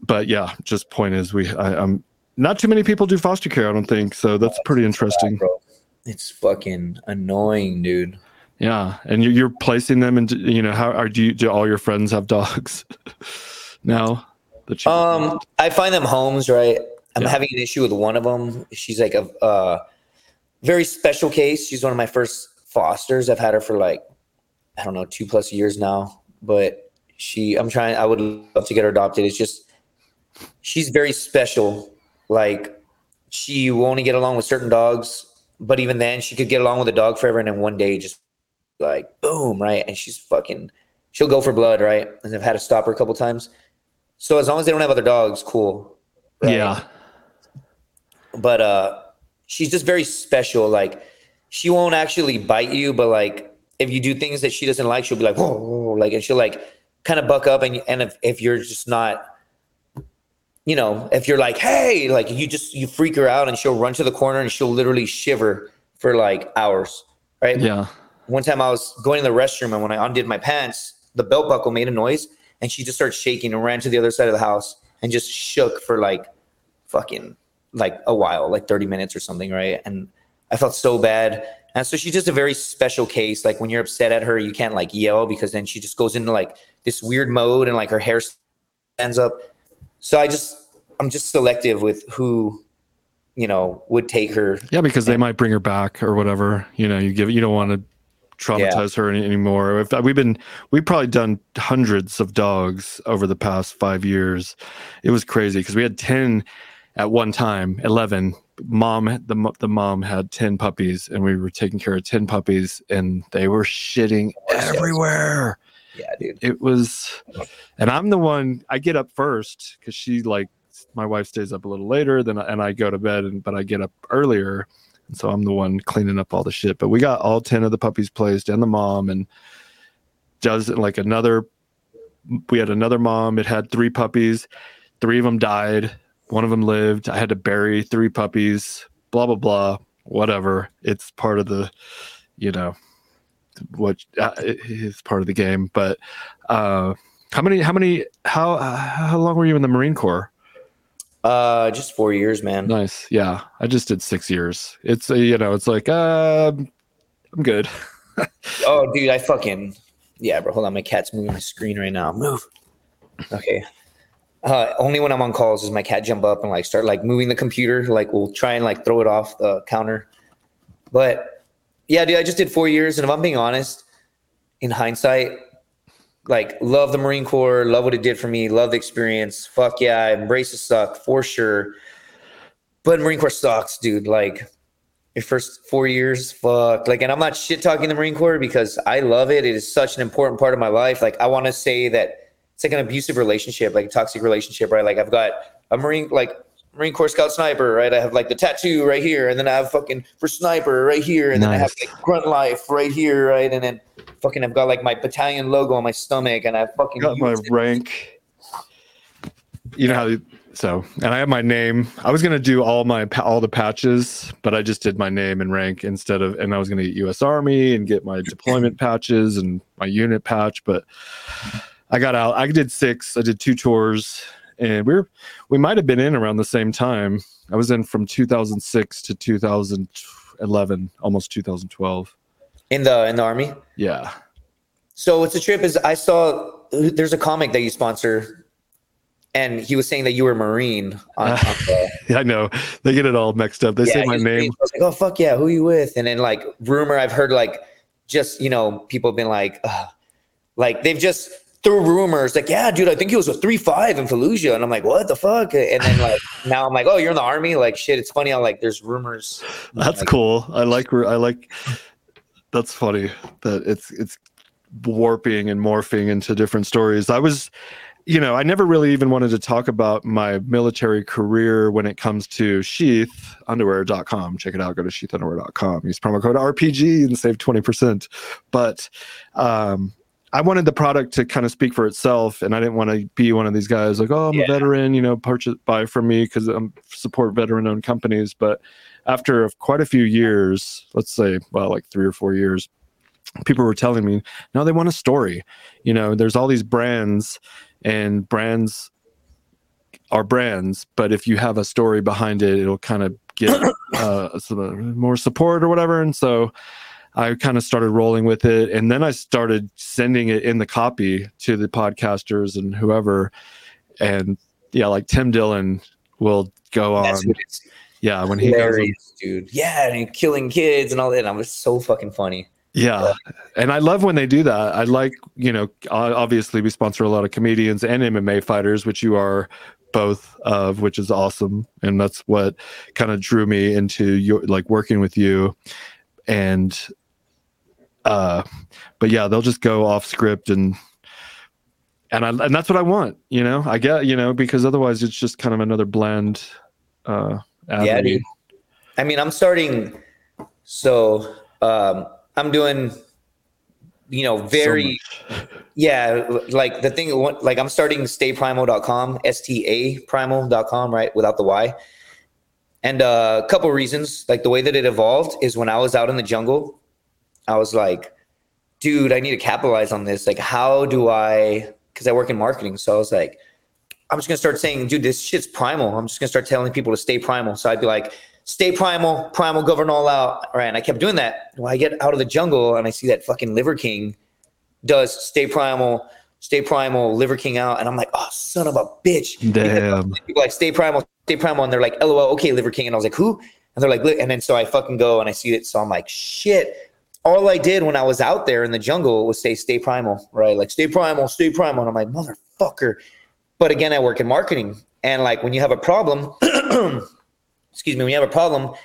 Speaker 2: But yeah just point is we I, i'm not too many people do foster care i don't think so that's pretty interesting.
Speaker 1: it's fucking annoying, dude.
Speaker 2: yeah and you're, you're placing them into you know how are do you do all your friends have dogs (laughs) now
Speaker 1: Um, I find them homes, right? I'm
Speaker 2: Yeah.
Speaker 1: having an issue with one of them. She's like a uh, very special case. She's one of my first fosters. I've had her for like I don't know two plus years now, but she I'm trying. I would love to get her adopted. It's just she's very special. Like she will only get along with certain dogs, but even then she could get along with a dog forever, and then one day just like boom, right? And she's fucking. She'll go for blood, right? And I've had to stop her a couple times. So as long as they don't have other dogs, cool. right?
Speaker 2: yeah
Speaker 1: But uh she's just very special. Like she won't actually bite you, but like if you do things that she doesn't like, she'll be like, whoa, whoa," like and she'll like kind of buck up and and if, if you're just not you know, if you're like, hey, like you just you freak her out and she'll run to the corner and she'll literally shiver for like hours. Right.
Speaker 2: yeah
Speaker 1: One time I was going to the restroom and when I undid my pants, the belt buckle made a noise and she just started shaking and ran to the other side of the house and just shook for like fucking like a while, like 30 minutes or something, right? And I felt so bad. And so she's just a very special case. Like when you're upset at her, you can't like yell because then she just goes into like this weird mode and like her hair stands up. So I just I'm just selective with who, you know, would take her.
Speaker 2: Yeah, because they might bring her back or whatever. You know, you give you don't want to traumatize her any, anymore. If uh, we've been we've probably done hundreds of dogs over the past five years. It was crazy because we had ten at one time, eleven. Mom, the the mom had ten puppies, and we were taking care of ten puppies, and they were shitting
Speaker 1: oh,
Speaker 2: everywhere.
Speaker 1: Yeah, dude.
Speaker 2: It was, and I'm the one. I get up first because she like my wife stays up a little later than and I go to bed, and but I get up earlier, and so I'm the one cleaning up all the shit. But we got all ten of the puppies placed and the mom, and does like another. We had another mom. It had three puppies. Three of them died. One of them lived. I had to bury three puppies. Blah blah blah. Whatever. It's part of the, you know, what uh, it's part of the game. But uh, how many? How many? How uh, how long were you in the Marine Corps?
Speaker 1: Uh just four years, man.
Speaker 2: Nice. Yeah, I just did six years. It's uh, you know, it's like uh, I'm good. (laughs)
Speaker 1: Oh, dude, I fucking yeah, bro. Hold on, my cat's moving the screen right now. Move. Okay. Uh, only when I'm on calls does my cat jump up and like start like moving the computer. Like we'll try and like throw it off the counter. But yeah, dude, I just did four years, and if I'm being honest, in hindsight, like love the Marine Corps, love what it did for me, love the experience. Fuck yeah, I embrace the suck for sure. But Marine Corps sucks, dude. Like your first four years, fuck. Like, and I'm not shit talking the Marine Corps because I love it. It is such an important part of my life. Like, I want to say that it's like an abusive relationship, like a toxic relationship, right? Like, I've got a Marine, like Marine Corps Scout sniper, right? I have like the tattoo right here, and then I have fucking for sniper right here, and then I have like grunt life right here, right? And then fucking I've got like my battalion logo on my stomach, and I fucking
Speaker 2: got my
Speaker 1: it.
Speaker 2: rank. You know how you- so, and I have my name. I was gonna do all my all the patches, but I just did my name and rank instead of, and I was gonna get U.S. Army and get my deployment patches and my unit patch, but I got out. I did six. I did two tours, and we are we might have been in around the same time. I was in from 2006 to 2011, almost 2012.
Speaker 1: in the in the army.
Speaker 2: Yeah,
Speaker 1: So what's the trip is I saw there's a comic that you sponsor, and he was saying that you were Marine. On, (laughs) on the,
Speaker 2: yeah, I know. They get it all mixed up. They say my name.
Speaker 1: Marine. I was like, oh fuck yeah, who you with? And then like rumor, I've heard like just you know people have been like, Ugh. like they've just through rumors like, yeah, dude, I think he was a three five in Fallujah, and I'm like, what the fuck? And then like (laughs) now I'm like, oh, you're in the army, like shit. It's funny how like there's rumors.
Speaker 2: That's
Speaker 1: like,
Speaker 2: cool. I like I like. (laughs) That's funny that it's it's warping and morphing into different stories. I was, you know, I never really even wanted to talk about my military career when it comes to sheath sheathunderwear.com. Check it out. Go to sheathunderwear.com. Use promo code RPG and save 20%. But um I wanted the product to kind of speak for itself, and I didn't want to be one of these guys like, "Oh, I'm
Speaker 1: Yeah.
Speaker 2: a veteran, you know, purchase buy from me because I'm support veteran-owned companies." But after quite a few years, let's say, well, like three or four years, people were telling me, no, they want a story. You know, there's all these brands, and brands are brands, but if you have a story behind it, it'll kind of get uh, some more support or whatever. And so I kind of started rolling with it. And then I started sending it in the copy to the podcasters and whoever. And yeah, like Tim Dillon will go on.
Speaker 1: That's what it's
Speaker 2: Yeah, when he goes on
Speaker 1: dude. Yeah, and killing kids and all that. And I was so fucking funny.
Speaker 2: Yeah. And I love when they do that. I like, you know, obviously we sponsor a lot of comedians and MMA fighters, which you are both of, which is awesome. And that's what kind of drew me into your like working with you. And uh but yeah, they'll just go off script and and I and that's what I want, you know. I get, you know, because otherwise it's just kind of another blend. uh
Speaker 1: Yeah, dude. I mean, I'm starting. So um, I'm doing, you know, very
Speaker 2: much. (laughs)
Speaker 1: yeah. Like the thing, like I'm starting stayprimal.com, S T A primal.com, right, without the Y. And uh, a couple reasons, like the way that it evolved is when I was out in the jungle, I was like, dude, I need to capitalize on this. Like, how do I? Because I work in marketing, so I was like, I'm just gonna start saying, dude, this shit's primal. I'm just gonna start telling people to stay primal. So I'd be like, stay primal, primal, Governal out. Right. And I kept doing that. When I get out of the jungle and I see that fucking Liver King does stay primal, stay primal, Liver King out. And I'm like, oh, son of a bitch.
Speaker 2: Damn.
Speaker 1: People like stay primal, stay primal. And they're like, lol, okay, Liver King. And I was like, who? And they're like, "Li-" and then so I fucking go and I see it. So I'm like, shit. All I did when I was out there in the jungle was say, stay primal, right? Like, stay primal, stay primal. And I'm like, motherfucker. But again, I work in marketing. And like, when you have a problem, (clears throat) excuse me, when you have a problem,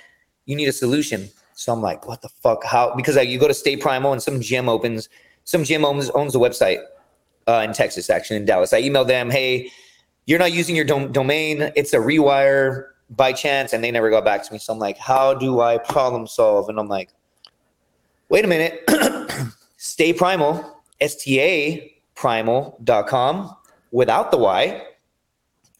Speaker 1: you need a solution. So I'm like, what the fuck? How? Because like, you go to Stay Primal and some gym opens, some gym owns, owns the website uh, in Texas, actually in Dallas. I emailed them, hey, you're not using your dom- domain. It's a rewire by chance, and they never got back to me. So I'm like, how do I problem solve? And I'm like, wait a minute, (coughs) Stay Primal, S T A primal.com without the Y.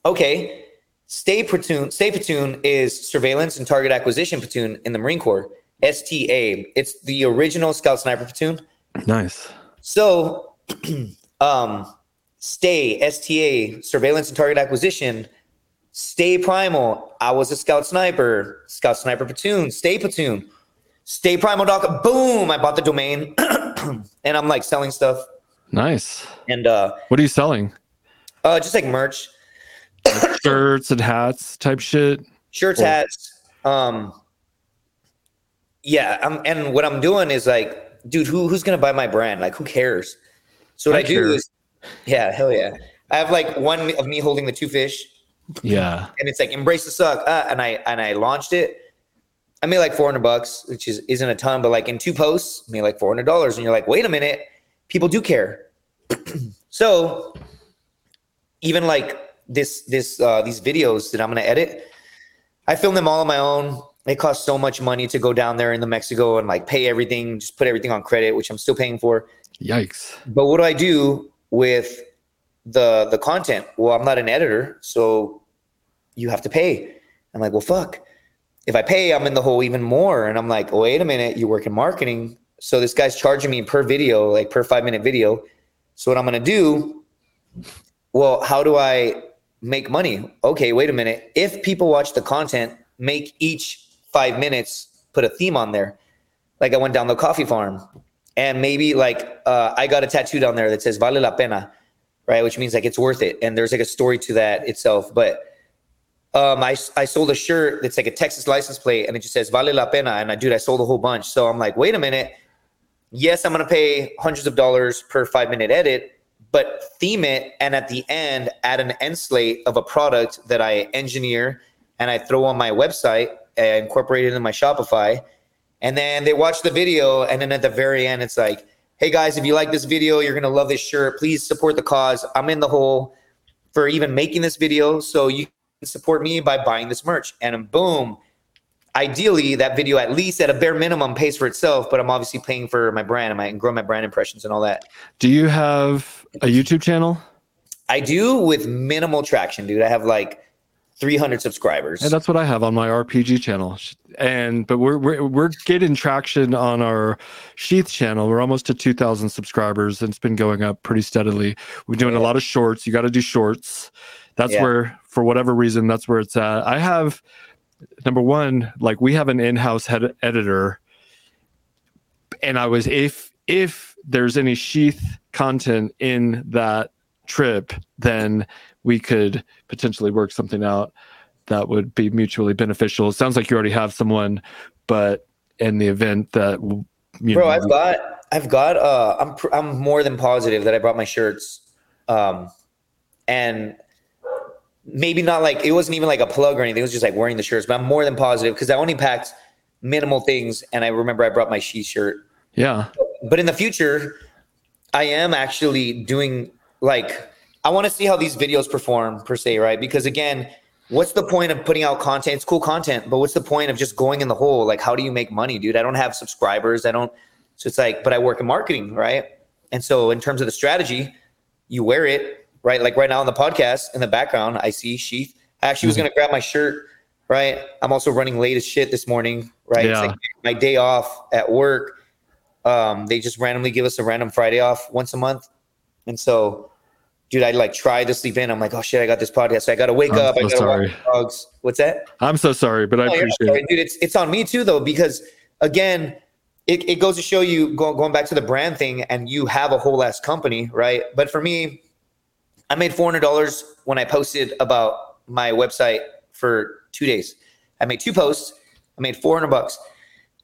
Speaker 1: Okay, Stay Platoon, Stay Platoon is surveillance and target acquisition platoon in the Marine Corps. STA. It's the original Scout Sniper platoon.
Speaker 2: Nice.
Speaker 1: So, (clears throat) um, Stay STA surveillance and target acquisition. Stay Primal. I was a Scout Sniper. Scout Sniper platoon. Stay Platoon. Stay Primal. Doc. Boom! I bought the domain, (clears throat) and I'm like selling stuff
Speaker 2: Nice.
Speaker 1: and uh,
Speaker 2: What are you selling?
Speaker 1: uh, just like merch. (coughs)
Speaker 2: Shirts and hats type shit.
Speaker 1: shirts,
Speaker 2: Cool.
Speaker 1: hats. Um, yeah, I'm, and what I'm doing is like, dude, who who's gonna buy my brand? Like, who cares? So what
Speaker 2: I
Speaker 1: I, do is, yeah, hell yeah. I have like one of me holding the two fish,
Speaker 2: Yeah.
Speaker 1: and it's like embrace the suck, uh, and I and I launched it. I made like 400 bucks, which is isn't a ton, but like in two posts, I made like 400 dollars, and you're like, wait a minute, people do care. (clears throat) so even like this this uh, these videos that I'm gonna edit, I film them all on my own. it costs so much money to go down there in the Mexico and like pay everything, just put everything on credit, which I'm still paying for.
Speaker 2: Yikes.
Speaker 1: But what do I do with the the content? Well, I'm not an editor, so you have to pay. I'm like, well, fuck. If I pay, I'm in the hole even more. And I'm like, wait a minute, you work in marketing. So this guy's charging me per video, like per five minute video. So what I'm gonna do, well, how do I make money? Okay, wait a minute. If people watch the content, make each five minutes, put a theme on there. Like I went down the coffee farm and maybe like uh, I got a tattoo down there that says vale la pena, right? Which means like it's worth it. And there's like a story to that itself. But um, I, I sold a shirt that's like a Texas license plate and it just says vale la pena. And I, dude, I sold a whole bunch. So I'm like, wait a minute. Yes, I'm going to pay hundreds of dollars per five minute edit, but theme it. And at the end, add an end slate of a product that I engineer and I throw on my website, uh, incorporate it in my Shopify. And then they watch the video. And then at the very end, it's like, hey guys, if you like this video, you're going to love this shirt. Please support the cause. I'm in the hole for even making this video. So you support me by buying this merch. And boom, ideally that video at least at a bare minimum pays for itself, but I'm obviously paying for my brand and my and grow my brand impressions and all that.
Speaker 2: Do you have a YouTube channel?
Speaker 1: I do with minimal traction, dude. I have like 300 subscribers.
Speaker 2: And that's what I have on my RPG channel. And but we're we're we're getting traction on our Sheath channel. We're almost to 2,000 subscribers, and it's been going up pretty steadily. We're doing a lot of shorts. You got to do shorts. That's
Speaker 1: Yeah.
Speaker 2: where, for whatever reason, that's where it's at. I have number one, like we have an in-house head editor, and I was if if there's any Sheath content in that trip, then we could potentially work something out that would be mutually beneficial. It sounds like you already have someone, but in the event that you
Speaker 1: Bro,
Speaker 2: know,
Speaker 1: I've got I've got uh I'm I'm more than positive that I brought my shirts um and maybe not like it wasn't even like a plug or anything. It was just like wearing the shirts, but I'm more than positive because I only packed minimal things and I remember I brought my she shirt.
Speaker 2: yeah,
Speaker 1: But in the future, I am actually doing like I want to see how these videos perform per se, right? Because again, what's the point of putting out content? It's cool content, but what's the point of just going in the hole? Like, how do you make money, dude? I don't have subscribers. I don't. So it's like, but I work in marketing, right? And so in terms of the strategy, you wear it, right? Like right now on the podcast in the background, I see Sheath. I actually was gonna grab my shirt, right? I'm also running late as shit this morning, right? It's
Speaker 2: Yeah.
Speaker 1: like my day off at work. Um, they just randomly give us a random Friday off once a month. And so, dude, I like try to sleep in. I'm like, oh shit, I got this podcast. So I gotta wake
Speaker 2: I'm
Speaker 1: up. I
Speaker 2: so
Speaker 1: gotta
Speaker 2: sorry.
Speaker 1: walk the dogs. What's that?
Speaker 2: I'm so sorry, but I
Speaker 1: you're not
Speaker 2: appreciate it.
Speaker 1: dude. It's it's on me too though, because again, it, it goes to show you go, going back to the brand thing, and you have a whole ass company, right? But for me, I made four hundred dollars when I posted about my website for two days. I made two posts. I made four hundred bucks.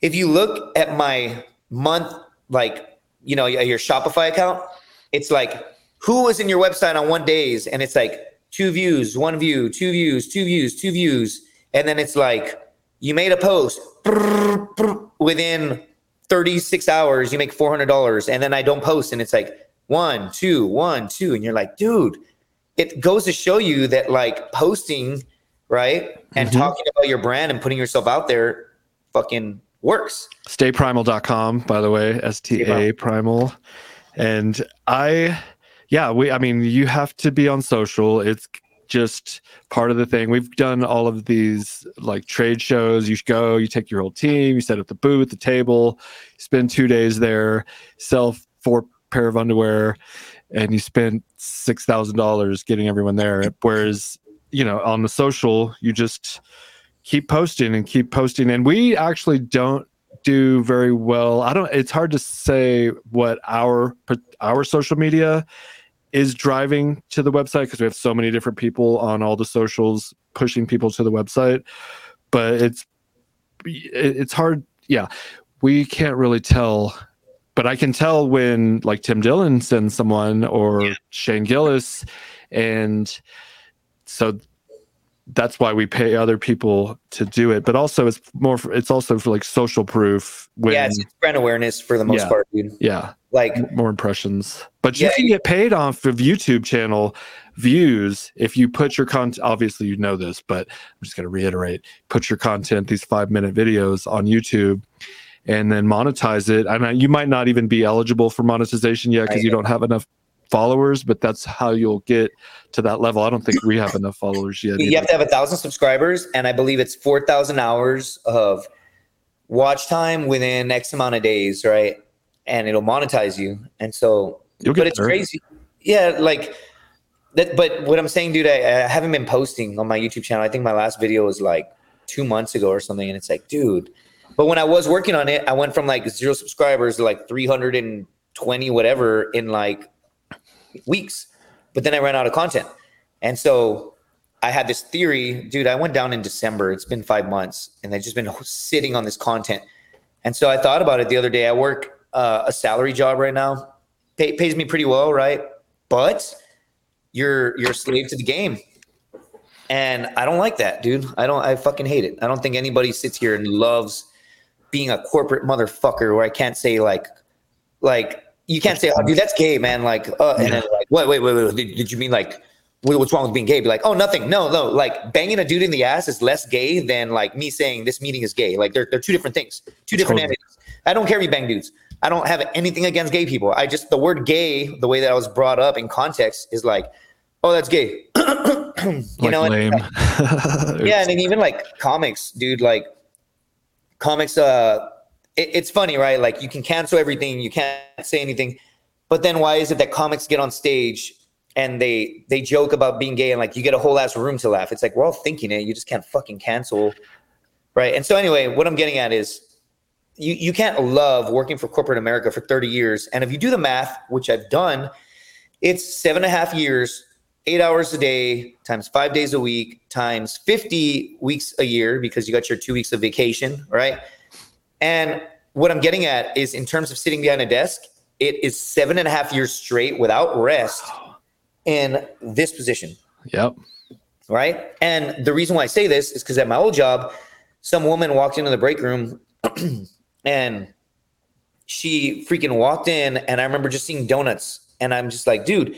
Speaker 1: If you look at my month, like you know, your Shopify account, it's like who was in your website on one days, and it's like two views, one view, two views, two views, two views, and then it's like you made a post within 36 hours, you make $400, and then I don't post, and it's like one, two, one, two, and you're like, dude, it goes to show you that like posting, right, and
Speaker 2: Mhm.
Speaker 1: talking about your brand and putting yourself out there, fucking works.
Speaker 2: stayprimal.com by the way sta primal. And i yeah we i mean you have to be on social. It's just part of the thing. We've done all of these like trade shows. You go you take your whole team you set up the booth the table spend two days there sell four pair of underwear and you spend six thousand dollars getting everyone there. Whereas you know on the social you just keep posting and keep posting. And we actually don't do very well. I don't it's hard to say what our our social media is driving to the website because we have so many different people on all the socials pushing people to the website. But it's it's hard yeah. We can't really tell but i can tell when like tim dillon sends someone or shane gillis and so that's why we pay other people to do it. But also, it's more. For, it's also for like social proof. When,
Speaker 1: yeah, it's brand awareness for the most
Speaker 2: Yeah.
Speaker 1: part, dude.
Speaker 2: yeah,
Speaker 1: Like,
Speaker 2: more impressions. But you
Speaker 1: Yeah,
Speaker 2: can get paid off of YouTube channel views if you put your content. Obviously, you know this, but I'm just going to reiterate: put your content, these five minute videos, on YouTube. And then monetize it. And you might not even be eligible for monetization yet because you don't have enough followers, but that's how you'll get to that level. I don't think we have enough followers yet.
Speaker 1: you
Speaker 2: either.
Speaker 1: have to have a thousand subscribers, and I believe it's four thousand hours of watch time within X amount of days, right? And it'll monetize you. And so,
Speaker 2: You'll
Speaker 1: but it's
Speaker 2: there.
Speaker 1: crazy. Yeah, like that. But what I'm saying, dude, I, I haven't been posting on my YouTube channel. I think my last video was like two months ago or something, and it's like, dude. But when I was working on it, I went from like zero subscribers to like 320 whatever in like weeks. But then I ran out of content, and so I had this theory, dude. I went down in December. It's been five months, and I've just been sitting on this content. And so I thought about it the other day. I work uh, a salary job right now, Pay, pays me pretty well, right? But you're you're a slave to the game, and I don't like that, dude. I don't. I fucking hate it. I don't think anybody sits here and loves being a corporate motherfucker. Where I can't say like, like you can't say, "Oh, dude, that's gay, man." Like, uh, and then like, wait, wait, wait, wait. Did, did you mean like? What's wrong with being gay? Be like, oh, nothing. No, no. Like banging a dude in the ass is less gay than like me saying this meeting is gay. Like they're, they're two different things, two different
Speaker 2: Totally.
Speaker 1: entities. I don't care if you bang dudes. I don't have anything against gay people. I just the word gay, the way that I was brought up in context, is like, oh, that's gay. (clears throat) you
Speaker 2: like
Speaker 1: know, and- (laughs) yeah, and then even like comics, dude. Like comics, uh, it, it's funny, right? Like you can cancel everything, you can't say anything, but then why is it that comics get on stage and they they joke about being gay and like you get a whole ass room to laugh? It's like we're all thinking it, you just can't fucking cancel, right? And so anyway, what I'm getting at is. You, you can't love working for corporate America for 30 years. And if you do the math, which I've done, it's seven and a half years eight hours a day times five days a week times 50 weeks a year because you got your two weeks of vacation, right? And what I'm getting at is in terms of sitting behind a desk, it is seven and a half years straight without rest in this position,
Speaker 2: yep.
Speaker 1: right? And the reason why I say this is because at my old job, some woman walked into the break room (clears throat) and she freaking walked in and I remember just seeing donuts and I'm just like, dude,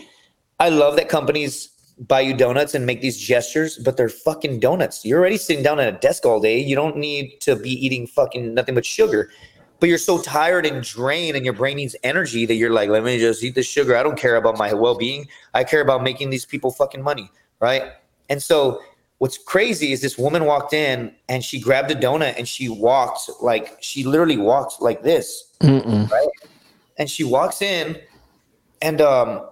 Speaker 1: I love that companies buy you donuts and make these gestures, but they're fucking donuts. You're already sitting down at a desk all day. You don't need to be eating fucking nothing but sugar. But you're so tired and drained and your brain needs energy that you're like, let me just eat the sugar. I don't care about my well-being. I care about making these people fucking money, right? And so what's crazy is this woman walked in and she grabbed a donut and she walked like she literally walked like this
Speaker 2: Mm-mm.
Speaker 1: and she walks in and um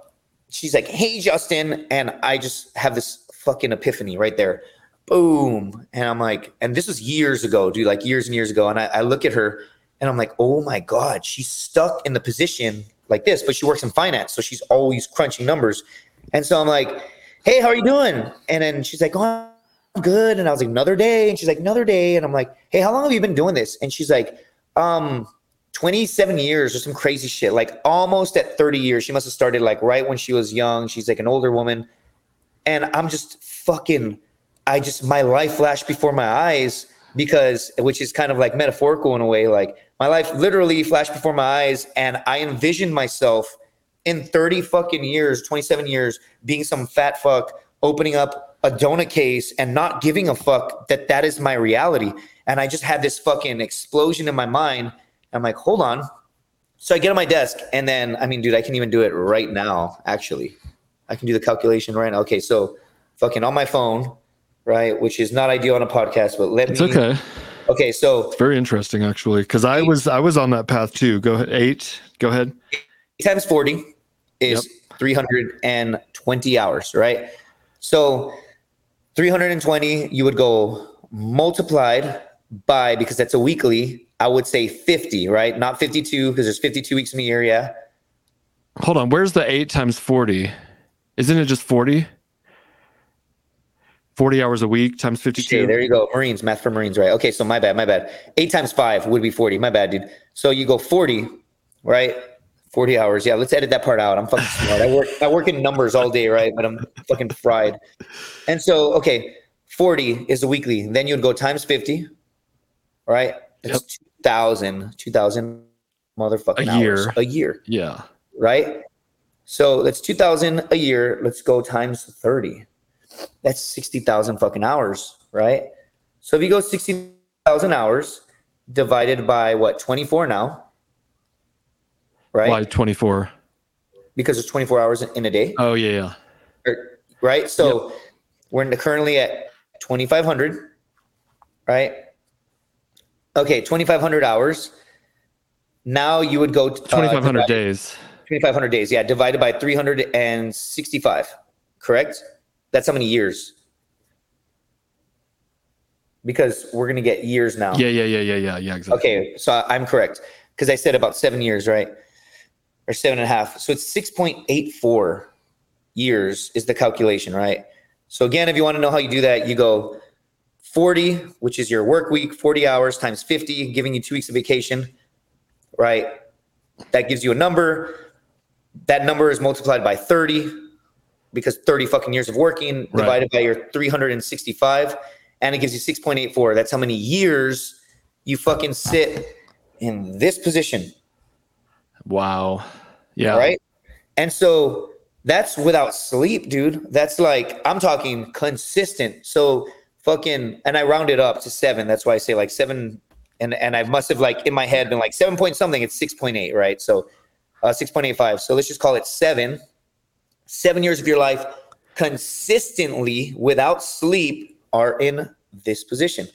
Speaker 1: she's like hey justin. And i just have this fucking epiphany right there. Boom. And i'm like and this was years ago dude like years and years ago. And i, I look at her and i'm like oh my god she's stuck in the position like this but she works in finance so she's always crunching numbers. And so i'm like hey how are you doing? And then she's like oh I'm good. And i was like another day? And she's like another day. And i'm like hey how long have you been doing this? And she's like um 27 years or some crazy shit like almost at 30 years she must have started like right when she was young she's like an older woman. And i'm just fucking i just my life flashed before my eyes because which is kind of like metaphorical in a way like my life literally flashed before my eyes and i envisioned myself in 30 fucking years 27 years being some fat fuck opening up a donut case and not giving a fuck that that is my reality. And i just had this fucking explosion in my mind i'm like hold on so i get on my desk and then i mean dude i can even do it right now actually i can do the calculation right now okay so fucking on my phone right which is not ideal on a podcast but let
Speaker 2: It's
Speaker 1: me
Speaker 2: okay.
Speaker 1: okay so
Speaker 2: It's very interesting actually, because I was I was on that path too. Go ahead. Eight. Go ahead.
Speaker 1: times 40 is 320 hours, right? So 320, you would go multiplied by, because that's a weekly, I would say 50, right? Not 52, because there's 52 weeks in the year, yeah.
Speaker 2: Hold on. Where's the eight times forty? Isn't it just forty? Forty hours a week times
Speaker 1: Okay,
Speaker 2: fifty-two.
Speaker 1: there you go. Marines, math for Marines, right? Okay, so my bad, my bad. Eight times five would be 40. My bad, dude. So you go 40, right? 40 hours. Yeah, let's edit that part out. I'm fucking smart. I work I work in numbers all day, right? But I'm fucking fried. And so, okay, 40 is the weekly. Then you'd go times 50, right? It's 2,000, 2,000 motherfucking
Speaker 2: A year.
Speaker 1: a year,
Speaker 2: Yeah.
Speaker 1: right? So that's 2,000 a year. Let's go times 30. That's 60,000 fucking hours, right? So if you go 60,000 hours divided by what, 24 now, right?
Speaker 2: Why 24?
Speaker 1: Because there's 24 hours in- a day.
Speaker 2: Oh, yeah, yeah.
Speaker 1: Er, right? So we're currently at 2,500, right? Okay, 2,500 hours. Now you would go to uh,
Speaker 2: 2,500
Speaker 1: divide-
Speaker 2: days.
Speaker 1: 2,500 days, yeah, divided by 365, correct? That's how many years? Because we're going to get years now.
Speaker 2: Yeah, yeah, yeah, yeah, yeah, yeah, exactly.
Speaker 1: Okay, so I'm correct because I said about seven years, right? Or seven and a half. So it's 6.84 years is the calculation, right? So again, if you want to know how you do that, you go 40, which is your work week, 40 hours times 50, giving you two weeks of vacation, right? That gives you a number. That number is multiplied by 30 because 30 fucking years of working
Speaker 2: Right.
Speaker 1: divided by your 365 and it gives you 6.84 that's how many years you fucking sit in this position
Speaker 2: Wow. Yeah.
Speaker 1: right and so that's without sleep dude that's like i'm talking consistent so fucking and i rounded up to seven. That's why i say like seven and and i must have like in my head been like seven point something it's 6.8 right? So uh 6.85 so let's just call it seven. Seven years of your life consistently without sleep are in this position.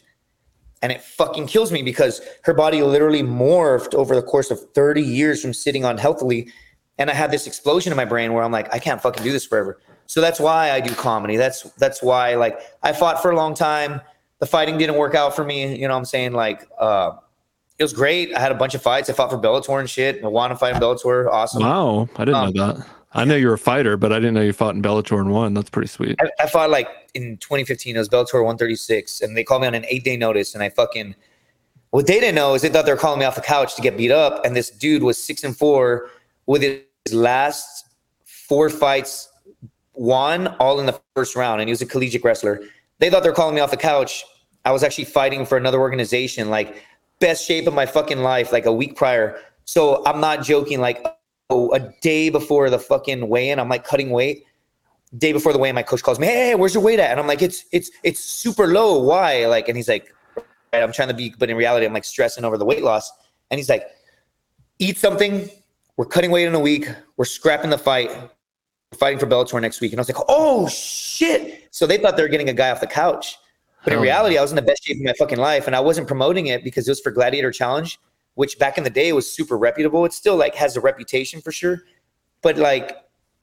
Speaker 1: And it fucking kills me because her body literally morphed over the course of 30 years from sitting unhealthily and i had this explosion in my brain where i'm like i can't fucking do this forever so that's why i do comedy that's that's why like i fought for a long time the fighting didn't work out for me you know what i'm saying like uh it was great i had a bunch of fights i fought for bellator and shit i want to fight in bellator awesome
Speaker 2: Wow. I didn't
Speaker 1: Um,
Speaker 2: know that. I know you're a fighter, but I didn't know you fought in Bellator and won. That's pretty sweet.
Speaker 1: I, I fought like in 2015. It was Bellator 136, and they called me on an eight day notice. And I fucking what they didn't know is they thought they were calling me off the couch to get beat up. And this dude was six and four with his last four fights won all in the first round, and he was a collegiate wrestler. They thought they were calling me off the couch. I was actually fighting for another organization, like best shape of my fucking life, like a week prior. So I'm not joking. Like oh, a day before the fucking weigh-in, I'm like cutting weight day before the weigh-in, my coach calls me, "Hey, where's your weight at?" And I'm like, "It's it's it's super low. Why?" Like, and he's like, right, "I'm trying to be," but in reality, I'm like stressing over the weight loss. And he's like, "Eat something. We're cutting weight in a week. We're scrapping the fight. Fighting for Bellator next week." And I was like, "Oh shit!" So they thought they were getting a guy off the couch, but in reality, I was in the best shape of my fucking life, and I wasn't promoting it because it was for Gladiator Challenge, which back in the day was super reputable. It still like has a reputation for sure, but like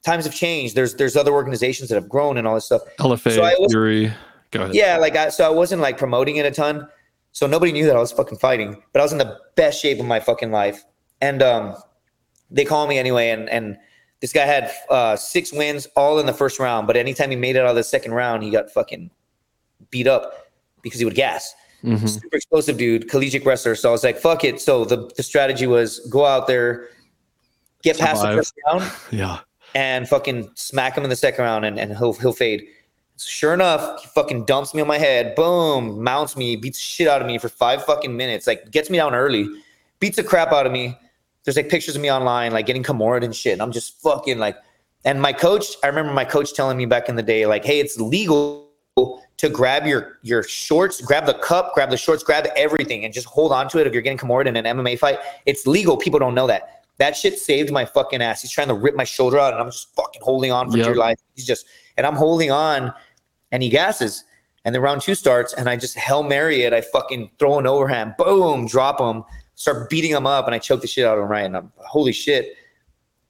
Speaker 1: times have changed. There's there's other organizations that have grown and all this stuff.
Speaker 2: LFA,
Speaker 1: So I was-
Speaker 2: Fury. Go ahead.
Speaker 1: Yeah, like I so I wasn't like promoting it a ton. So nobody knew that I was fucking fighting, but I was in the best shape of my fucking life. And um they call me anyway and and this guy had uh six wins all in the first round, but anytime he made it out of the second round, he got fucking beat up because he would gas.
Speaker 2: Mhm.
Speaker 1: Super explosive dude, collegiate wrestler. So I was like, fuck it. So the, the strategy was go out there, get past the first round, (laughs)
Speaker 2: Yeah.
Speaker 1: and fucking smack him in the second round and, and he'll he'll fade. Sure enough, he fucking dumps me on my head, boom, mounts me, beats the shit out of me for five fucking minutes, like gets me down early, beats the crap out of me. There's like pictures of me online, like getting Kimura and shit. And I'm just fucking like, and my coach, I remember my coach telling me back in the day, like, hey, it's legal to grab your your shorts, grab the cup, grab the shorts, grab everything, and just hold on to it if you're getting Kimura in an MMA fight. It's legal. People don't know that. That shit saved my fucking ass. He's trying to rip my shoulder out, and I'm just fucking holding on for
Speaker 2: Yep.
Speaker 1: dear life. He's just, and I'm holding on, and he gasses, and the round two starts, and I just hell mary it. I fucking throw an overhand, boom, drop him, start beating him up, and I choke the shit out of him right. And I'm holy shit.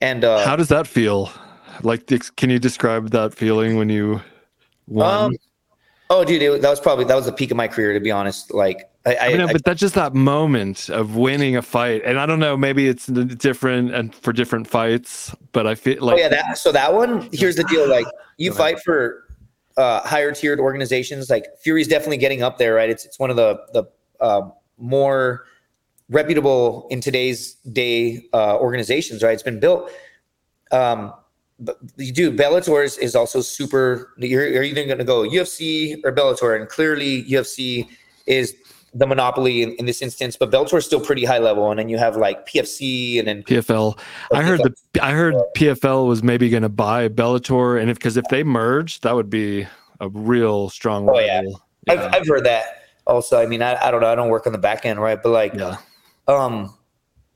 Speaker 1: And uh,
Speaker 2: How does that feel? Like, can you describe that feeling when you won?
Speaker 1: Um, oh, dude, it, that was probably that was the peak of my career, to be honest. Like, I, I,
Speaker 2: I mean,
Speaker 1: I-
Speaker 2: but that's just that moment of winning a fight, and I don't know, maybe it's different and for different fights, but I feel like
Speaker 1: oh yeah, that so that one. Here's the deal: like, you fight for uh, higher tiered organizations. Like, Fury's definitely getting up there, right? It's it's one of the the uh, more reputable in today's day uh, organizations, right? It's been built. Um, but you do Bellator is, is also super. You're, you're either going to go UFC or Bellator, and clearly UFC is the monopoly in, in, this instance. But Bellator is still pretty high level, and then you have like PFC and then
Speaker 2: PFL. I heard the I heard PFL was maybe going to buy Bellator, and if because if they merged, that would be a real strong.
Speaker 1: Oh yeah. yeah. I've I've heard that also. I mean, I, I don't know. I don't work on the back end, right? But like,
Speaker 2: yeah.
Speaker 1: Um.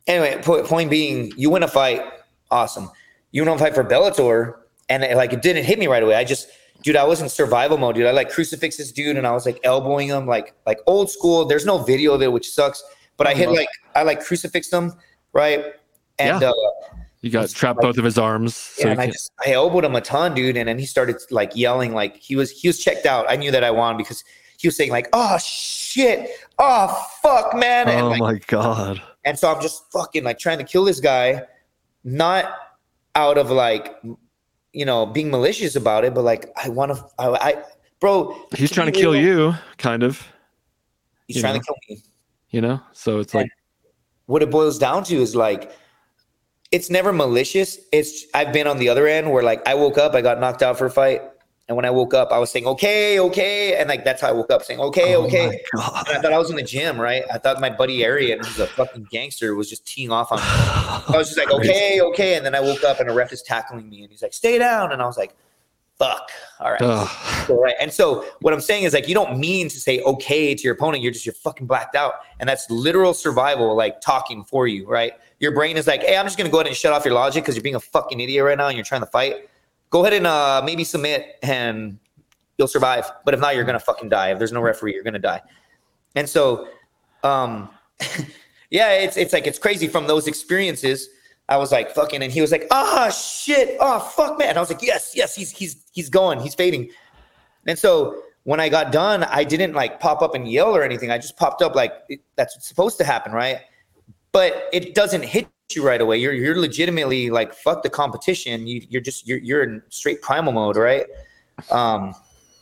Speaker 1: Anyway, point, point being, you win a fight, awesome. You win a fight for Bellator, and it, like it didn't hit me right away. I just dude, I was in survival mode, dude. I like crucifix this dude and I was like elbowing him like like old school. There's no video of it, which sucks. But I hit uh-huh. like I like crucifixed him, right?
Speaker 2: And yeah. uh you got trapped like, both of his arms.
Speaker 1: So yeah, and I just I elbowed him a ton, dude. And then he started like yelling, like he was he was checked out. I knew that I won because he was saying like, "Oh shit, oh fuck, man."
Speaker 2: And,
Speaker 1: oh
Speaker 2: like, my god.
Speaker 1: And so I'm just fucking like trying to kill this guy, not out of like you know, being malicious about it, but like I want to, I, I, bro.
Speaker 2: He's trying to kill you, kind of.
Speaker 1: He's trying know? to kill me.
Speaker 2: You know, so it's and like
Speaker 1: what it boils down to is like it's never malicious. It's I've been on the other end where like I woke up, I got knocked out for a fight. And when I woke up, I was saying, okay, okay. And like, that's how I woke up saying, okay, oh okay. I thought I was in the gym, right? I thought my buddy Arian, who's a fucking gangster, was just teeing off on me. I was just like, okay, okay. And then I woke up and a ref is tackling me and he's like, stay down. And I was like, fuck. All right. So, right. And so what I'm saying is like, you don't mean to say okay to your opponent. You're just, you're fucking blacked out. And that's literal survival, like talking for you, right? Your brain is like, hey, I'm just going to go ahead and shut off your logic because you're being a fucking idiot right now and you're trying to fight go ahead and uh, maybe submit and you'll survive. But if not, you're gonna fucking die. If there's no referee, you're gonna die. And so, um, (laughs) yeah, it's it's like it's crazy from those experiences. I was like fucking, and he was like, ah, shit, oh fuck, man. And I was like, yes, yes, he's he's he's going, he's fading. And so when I got done, I didn't like pop up and yell or anything. I just popped up like that's supposed to happen, right? But it doesn't hit you right away. You're you're legitimately like fuck the competition. You you're just you're you're in straight primal mode, right? Um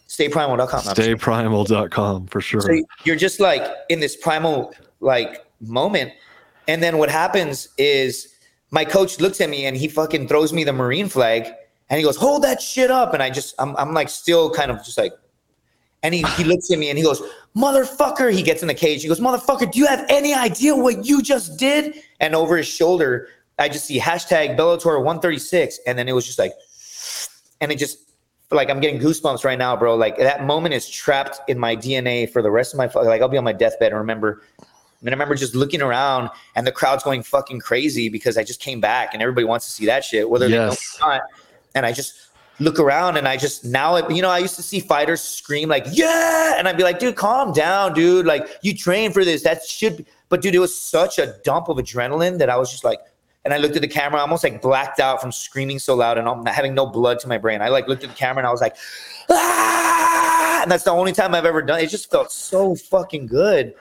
Speaker 1: stayprimal.com.
Speaker 2: Stayprimal.com for sure. So
Speaker 1: you're just like in this primal like moment. And then what happens is my coach looks at me and he fucking throws me the Marine flag and he goes, Hold that shit up. And I just I'm I'm like still kind of just like and he, he looks at me and he goes, Motherfucker. He gets in the cage. He goes, Motherfucker, do you have any idea what you just did? And over his shoulder, I just see hashtag Bellator 136. And then it was just like, and it just, like, I'm getting goosebumps right now, bro. Like, that moment is trapped in my DNA for the rest of my, like, I'll be on my deathbed and remember. And I remember just looking around and the crowd's going fucking crazy because I just came back and everybody wants to see that shit, whether yes. they know or not. And I just, look around and I just now you know I used to see fighters scream like yeah and I'd be like dude calm down dude like you train for this that should be. but dude it was such a dump of adrenaline that I was just like and I looked at the camera almost like blacked out from screaming so loud and I'm having no blood to my brain I like looked at the camera and I was like ah! and that's the only time I've ever done it. it just felt so fucking good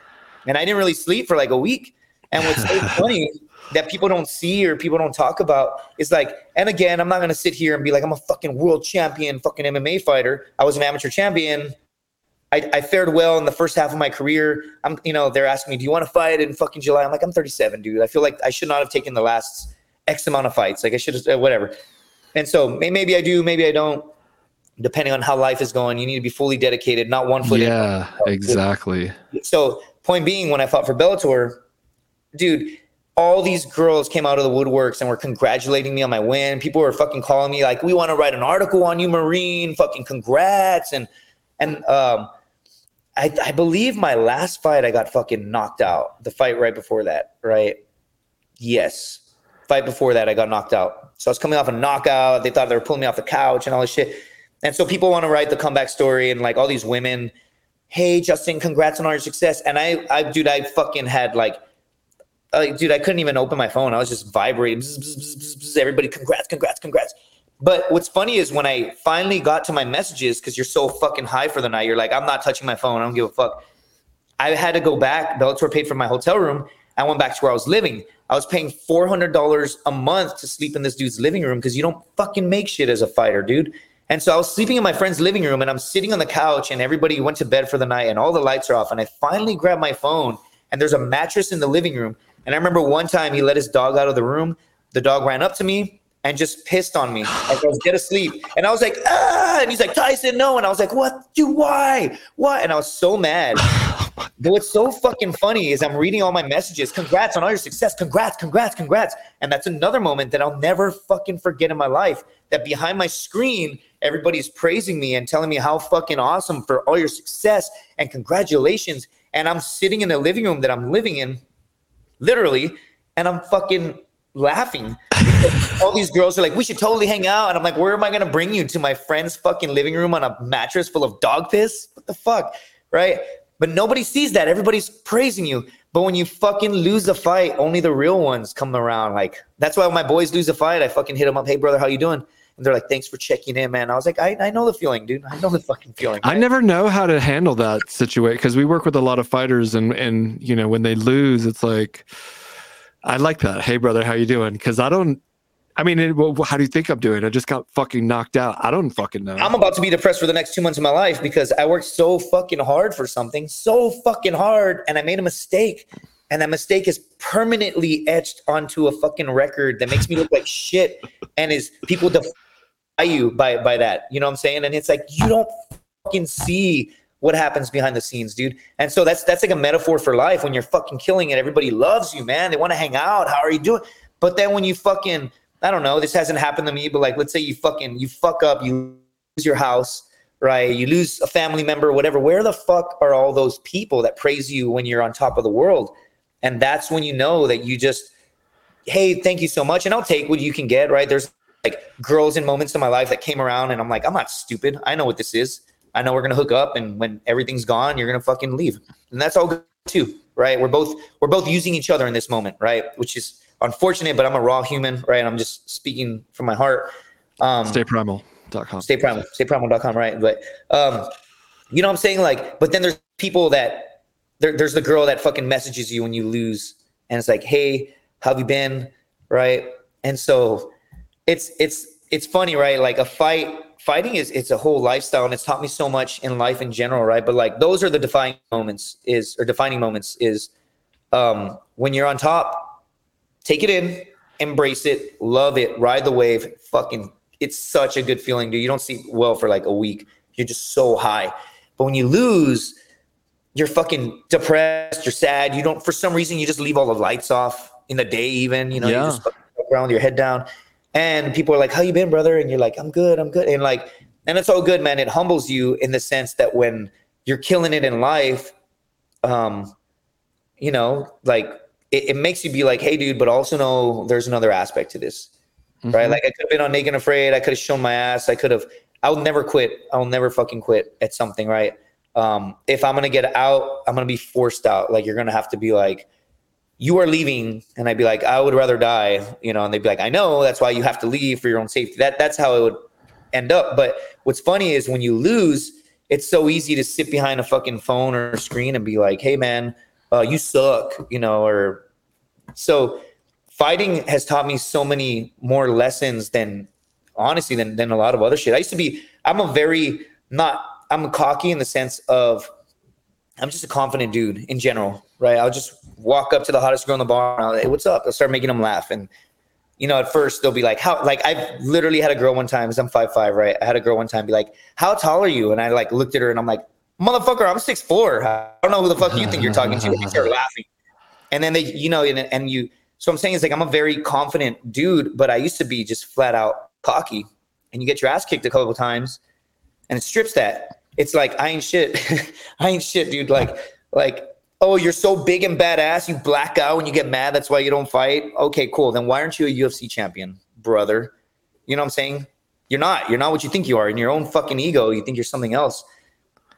Speaker 1: and I didn't really sleep for like a week and what's so (laughs) funny that people don't see or people don't talk about is like, and again, I'm not gonna sit here and be like, I'm a fucking world champion, fucking MMA fighter. I was an amateur champion. I, I fared well in the first half of my career. I'm, you know, they're asking me, do you want to fight in fucking July? I'm like, I'm 37, dude. I feel like I should not have taken the last X amount of fights. Like I should have, uh, whatever. And so maybe I do, maybe I don't. Depending on how life is going, you need to be fully dedicated, not one foot.
Speaker 2: Yeah, in. exactly.
Speaker 1: So point being, when I fought for Bellator, dude, all these girls came out of the woodworks and were congratulating me on my win. People were fucking calling me like, "We want to write an article on you, Marine. Fucking congrats!" And and um, I, I believe my last fight I got fucking knocked out. The fight right before that, right? Yes, fight before that I got knocked out. So I was coming off a knockout. They thought they were pulling me off the couch and all this shit. And so people want to write the comeback story and like all these women. Hey, Justin, congrats on all your success. And I, I, dude, I fucking had like like, dude, I couldn't even open my phone. I was just vibrating. Bzz, bzz, bzz, Everybody, congrats, congrats, congrats. But what's funny is when I finally got to my messages, because you're so fucking high for the night, you're like, I'm not touching my phone. I don't give a fuck. I had to go back. Bellator paid for my hotel room. I went back to where I was living. I was paying $400 a month to sleep in this dude's living room because you don't fucking make shit as a fighter, dude. And so I was sleeping in my friend's living room and I'm sitting on the couch and everybody went to bed for the night and all the lights are off. And I finally grab my phone and there's a mattress in the living room and I remember one time he let his dog out of the room. The dog ran up to me and just pissed on me. Like I was dead asleep. And I was like, ah, and he's like, Tyson, no. And I was like, what? Dude, why? What? And I was so mad. (sighs) But what's so fucking funny is I'm reading all my messages. Congrats on all your success. Congrats, congrats, congrats. And that's another moment that I'll never fucking forget in my life. That behind my screen, everybody's praising me and telling me how fucking awesome for all your success and congratulations. And I'm sitting in the living room that I'm living in, literally, and I'm fucking laughing. (laughs) all these girls are like, we should totally hang out. And I'm like, where am I gonna bring you to my friend's fucking living room on a mattress full of dog piss? What the fuck? Right? But nobody sees that. Everybody's praising you. But when you fucking lose a fight, only the real ones come around. Like that's why when my boys lose a fight, I fucking hit them up. Hey brother, how you doing? And they're like, thanks for checking in, man. I was like, I, I know the feeling, dude. I know the fucking feeling.
Speaker 2: I never know how to handle that situation because we work with a lot of fighters, and and you know when they lose, it's like, I like that. Hey brother, how you doing? Because I don't. I mean, it, well, how do you think I'm doing? I just got fucking knocked out. I don't fucking know.
Speaker 1: I'm about to be depressed for the next two months of my life because I worked so fucking hard for something, so fucking hard, and I made a mistake. And that mistake is permanently etched onto a fucking record that makes me look like shit and is people defy you by by that. You know what I'm saying? And it's like you don't fucking see what happens behind the scenes, dude. And so that's that's like a metaphor for life. When you're fucking killing it, everybody loves you, man. They want to hang out. How are you doing? But then when you fucking I don't know, this hasn't happened to me, but like let's say you fucking you fuck up, you lose your house, right? You lose a family member, whatever. Where the fuck are all those people that praise you when you're on top of the world? And that's when you know that you just, hey, thank you so much. And I'll take what you can get, right? There's like girls in moments in my life that came around and I'm like, I'm not stupid. I know what this is. I know we're gonna hook up and when everything's gone, you're gonna fucking leave. And that's all good too, right? We're both we're both using each other in this moment, right? Which is unfortunate, but I'm a raw human, right? I'm just speaking from my heart.
Speaker 2: Um, stayprimal.com.
Speaker 1: Stay primal, stayprimal.com, right? But, um, you know what I'm saying? Like, but then there's people that, there, there's the girl that fucking messages you when you lose. And it's like, hey, how have you been? Right. And so it's, it's, it's funny, right? Like a fight, fighting is, it's a whole lifestyle and it's taught me so much in life in general, right? But like those are the defining moments is, or defining moments is, um, when you're on top, take it in, embrace it, love it, ride the wave. Fucking, it's such a good feeling, dude. You don't sleep well for like a week. You're just so high. But when you lose, you're fucking depressed. You're sad. You don't, for some reason, you just leave all the lights off in the day, even. You know, yeah. you just around with your head down. And people are like, "How you been, brother?" And you're like, "I'm good. I'm good." And like, and it's all good, man. It humbles you in the sense that when you're killing it in life, um, you know, like it, it, makes you be like, hey, dude, but also know there's another aspect to this, mm-hmm. right? Like I could have been on Naked and Afraid. I could have shown my ass. I could have. I will never quit. I will never fucking quit at something, right? Um, if I'm gonna get out, I'm gonna be forced out. Like you're gonna have to be like, you are leaving, and I'd be like, I would rather die, you know. And they'd be like, I know. That's why you have to leave for your own safety. That that's how it would end up. But what's funny is when you lose, it's so easy to sit behind a fucking phone or screen and be like, hey man uh, you suck, you know, or so fighting has taught me so many more lessons than honestly than, than a lot of other shit. I used to be, I'm a very not, I'm cocky in the sense of I'm just a confident dude in general, right? I'll just walk up to the hottest girl in the bar and I'll, hey, what's up? I'll start making them laugh. And, you know, at first they'll be like, how, like I've literally had a girl one time, because I'm five, five, right? I had a girl one time be like, how tall are you? And I like looked at her and I'm like, motherfucker, I'm six four. I don't know who the fuck you think you're talking to. They start laughing, and then they, you know, and, and you. So I'm saying it's like I'm a very confident dude, but I used to be just flat out cocky, and you get your ass kicked a couple times, and it strips that. It's like I ain't shit. (laughs) I ain't shit, dude. Like, like, oh, you're so big and badass, you black out when you get mad. That's why you don't fight. Okay, cool. Then why aren't you a UFC champion, brother? You know what I'm saying? You're not. You're not what you think you are. In your own fucking ego, you think you're something else.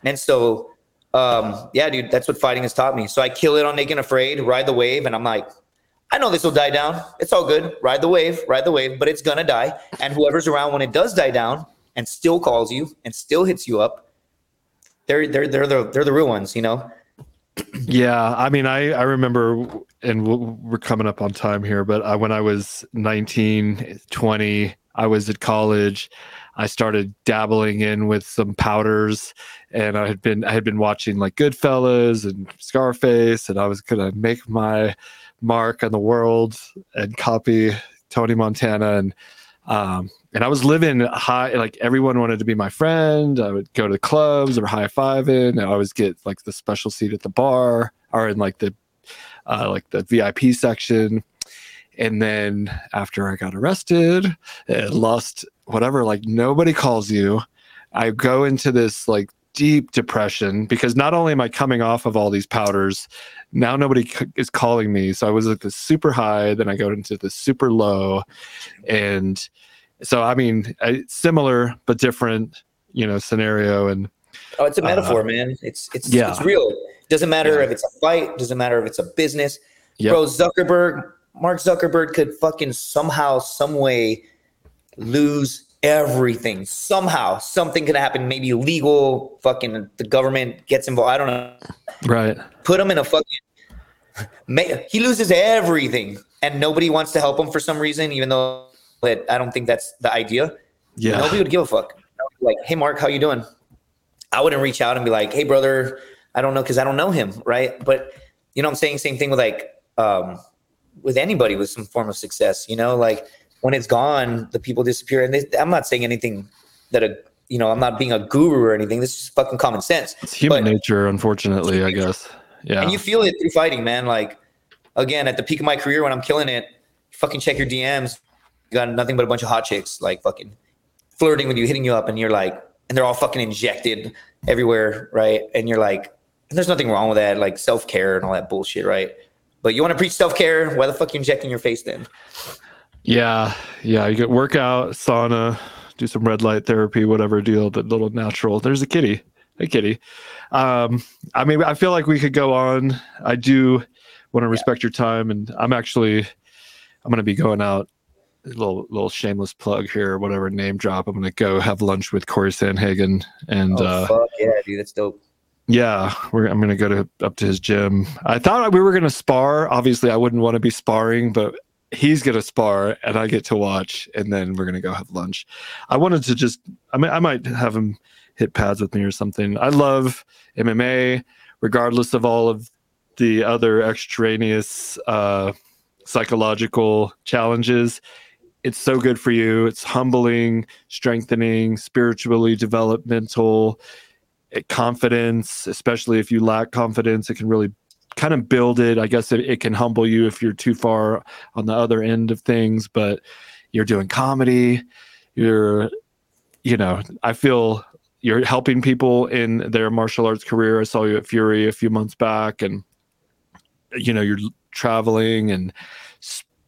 Speaker 1: And so, um, yeah, dude, that's what fighting has taught me. So I kill it on Naked and Afraid, ride the wave, and I'm like, I know this will die down. It's all good. Ride the wave, ride the wave, but it's gonna die. And whoever's around when it does die down and still calls you and still hits you up, they're they're they're the they're the real ones, you know.
Speaker 2: Yeah, I mean, I I remember, and we're coming up on time here, but I, when I was 19, 20, I was at college. I started dabbling in with some powders, and I had been I had been watching like Goodfellas and Scarface, and I was gonna make my mark on the world and copy Tony Montana, and Um, and I was living high, like everyone wanted to be my friend. I would go to the clubs or high fiving. And I always get like the special seat at the bar or in like the uh, like the VIP section. And then after I got arrested and lost whatever, like nobody calls you. I go into this like deep depression because not only am I coming off of all these powders, now nobody c- is calling me. So I was like the super high, then I go into the super low, and so I mean, I, similar but different, you know, scenario. And
Speaker 1: Oh, it's a
Speaker 2: Uh,
Speaker 1: metaphor, man. It's it's
Speaker 2: yeah.
Speaker 1: it's real. Doesn't matter
Speaker 2: Yeah.
Speaker 1: if it's a fight. Doesn't matter if it's a business.
Speaker 2: Yep.
Speaker 1: Bro, Zuckerberg, Mark Zuckerberg could fucking somehow, some way lose everything. Somehow, something could happen. Maybe legal. Fucking the government gets involved. I don't know.
Speaker 2: right,
Speaker 1: Put him in a fucking. (laughs) He loses everything, and nobody wants to help him for some reason. Even though that I don't think that's the idea.
Speaker 2: yeah,
Speaker 1: Nobody would give a fuck. Like, hey, Mark, how you doing? I wouldn't reach out and be like, hey, brother, I don't know because I don't know him, right? But you know, what I'm saying same thing with like um, with anybody with some form of success. You know, like when it's gone, the people disappear. And they, I'm not saying anything that a you know, I'm not being a guru or anything. This is fucking common sense.
Speaker 2: it's human
Speaker 1: but-
Speaker 2: nature, unfortunately, I guess. Yeah,
Speaker 1: And you feel it through fighting, man. Like again, at the peak of my career when I'm killing it, fucking check your DMs. Got nothing but a bunch of hot chicks like fucking flirting with you, hitting you up, and you're like, and they're all fucking injected everywhere, right? And you're like, and there's nothing wrong with that, like self care and all that bullshit, right? But you want to preach self care? Why the fuck you injecting your face then?
Speaker 2: Yeah, yeah. You get workout, sauna, do some red light therapy, whatever deal. The little natural. There's a kitty. Hey, kitty. Um, I mean, I feel like we could go on. I do want to respect your time, and I'm actually, I'm going to be going out. Little little shameless plug here, whatever name drop. I'm to go have lunch with Cory Sandhagen, and
Speaker 1: oh
Speaker 2: uh,
Speaker 1: fuck yeah, dude, that's dope.
Speaker 2: yeah, we're, I'm to go to up to his gym. I thought we were to spar. Obviously, I wouldn't want to be sparring, but he's to spar and I get to watch, and then we're to go have lunch. I wanted to just, I mean, I might have him hit pads with me or something. I love MMA, regardless of all of the other extraneous uh, psychological challenges. It's so good for you. It's humbling, strengthening, spiritually developmental it- confidence, especially if you lack confidence, it can really kind of build it. I guess it, it can humble you if you're too far on the other end of things, but you're doing comedy, you're, you know, I feel you're helping people in their martial arts career. I saw you at Fury a few months back, and, you know, you're traveling and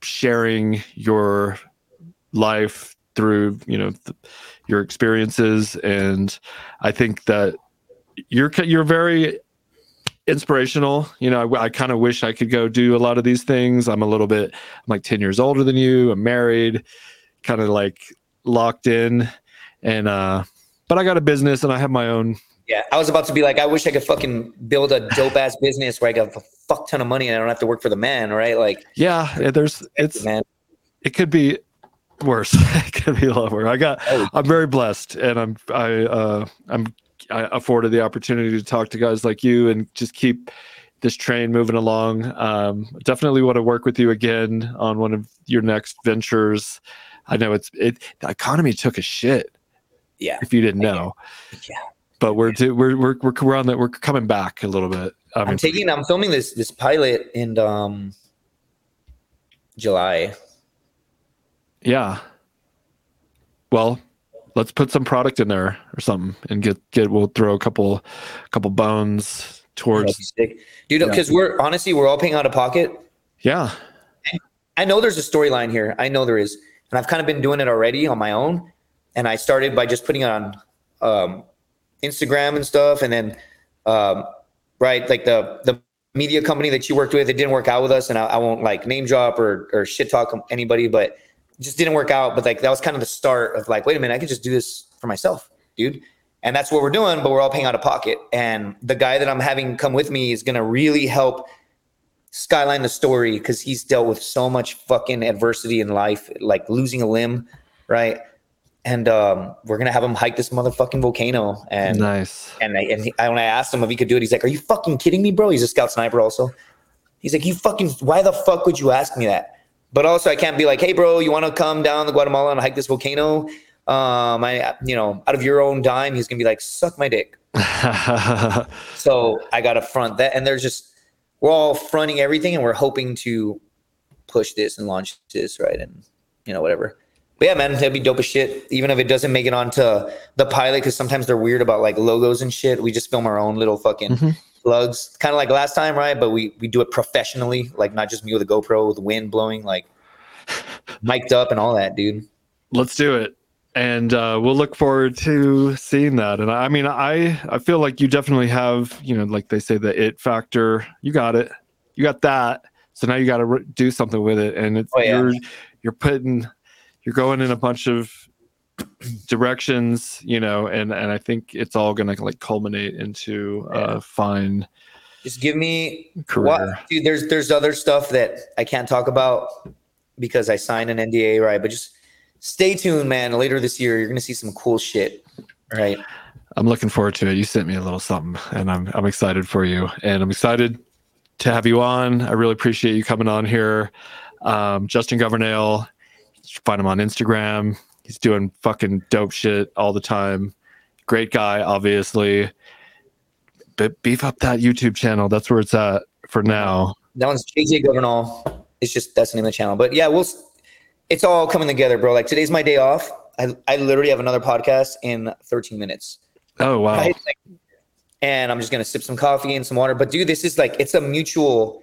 Speaker 2: sharing your life through, you know, th- your experiences. And I think that you're you're very inspirational. You know, I, I kind of wish I could go do a lot of these things. I'm a little bit, I'm like 10 years older than you. I'm married, kind of like locked in. And, uh, but I got a business and I have my own.
Speaker 1: Yeah, I was about to be like, I wish I could fucking build a dope ass (laughs) business where I got a fuck ton of money and I don't have to work for the man, right? Like,
Speaker 2: Yeah, there's, it's,
Speaker 1: man,
Speaker 2: it could be worse. (laughs) it could be lower. I got,
Speaker 1: Oh.
Speaker 2: I'm very blessed and I'm, I, uh, I'm, I afforded the opportunity to talk to guys like you and just keep this train moving along. Um, definitely want to work with you again on one of your next ventures. I know it's it. The economy took a shit.
Speaker 1: Yeah.
Speaker 2: If you didn't know.
Speaker 1: Yeah.
Speaker 2: But we're we're we're we're we're on that. We're coming back a little bit. I
Speaker 1: I'm
Speaker 2: mean,
Speaker 1: taking, I'm filming this this pilot in um July.
Speaker 2: Yeah. Well, let's put some product in there or something and get get. We'll throw a couple couple bones towards.
Speaker 1: Dude,
Speaker 2: Yeah.
Speaker 1: because we're honestly we're all paying out of pocket.
Speaker 2: Yeah.
Speaker 1: I know there's a storyline here. I know there is, and I've kind of been doing it already on my own. And I started by just putting it on um, Instagram and stuff, and then um, right, like the the media company that you worked with, it didn't work out with us, and I, I won't like name drop or or shit talk anybody, but just didn't work out. But like that was kind of the start of like, wait a minute, I could just do this for myself, dude. And that's what we're doing, but we're all paying out of pocket. And the guy that I'm having come with me is gonna really help skyline the story because he's dealt with so much fucking adversity in life, like losing a limb, right? And um, we're gonna have him hike this motherfucking volcano. And
Speaker 2: Nice.
Speaker 1: and I, and he, I, when I asked him if he could do it, he's like, "Are you fucking kidding me, bro?" He's a scout sniper, also. He's like, "You fucking, why the fuck would you ask me that?" But also I can't be like, hey, bro, you want to come down to Guatemala and hike this volcano? Um, I, you know, out of your own dime, he's gonna be like, suck my dick. (laughs) so I got to front that, and there's just we're all fronting everything, and we're hoping to push this and launch this right, and you know whatever. But yeah, man, that'd be dope as shit. Even if it doesn't make it onto the pilot, because sometimes they're weird about like logos and shit. We just film our own little fucking
Speaker 2: Mhm.
Speaker 1: Plugs, kind of like last time, right? But we we do it professionally, like not just me with a GoPro with wind blowing, like mic'd up and all that, dude.
Speaker 2: Let's do it. And uh, we'll look forward to seeing that. And I I mean, I I feel like you definitely have, you know, like they say, the it factor. You got it. You got that. So now you got to re- do something with it. And it's
Speaker 1: Oh, yeah.
Speaker 2: you're you're putting you're going in a bunch of directions, you know, and and I think it's all gonna like culminate into
Speaker 1: Yeah.
Speaker 2: a fine
Speaker 1: Just give me
Speaker 2: career.
Speaker 1: What, dude, there's there's other stuff that I can't talk about because I signed an NDA, right? But just stay tuned, man. Later this year, you're gonna see some cool shit, right?
Speaker 2: I'm looking forward to it. You sent me a little something, and I'm I'm excited for you, and I'm excited to have you on. I really appreciate you coming on here, um, Justin Governal. Find him on Instagram. He's doing fucking dope shit all the time. Great guy, obviously. But beef up that YouTube channel. That's where it's at for now.
Speaker 1: That one's JJ Governal. It's just that's the name of the channel. But yeah, we'll. It's all coming together, bro. Like today's my day off. I I literally have another podcast in 13 minutes.
Speaker 2: Oh wow.
Speaker 1: Right? Like, and I'm just gonna sip some coffee and some water. But dude, this is like it's a mutual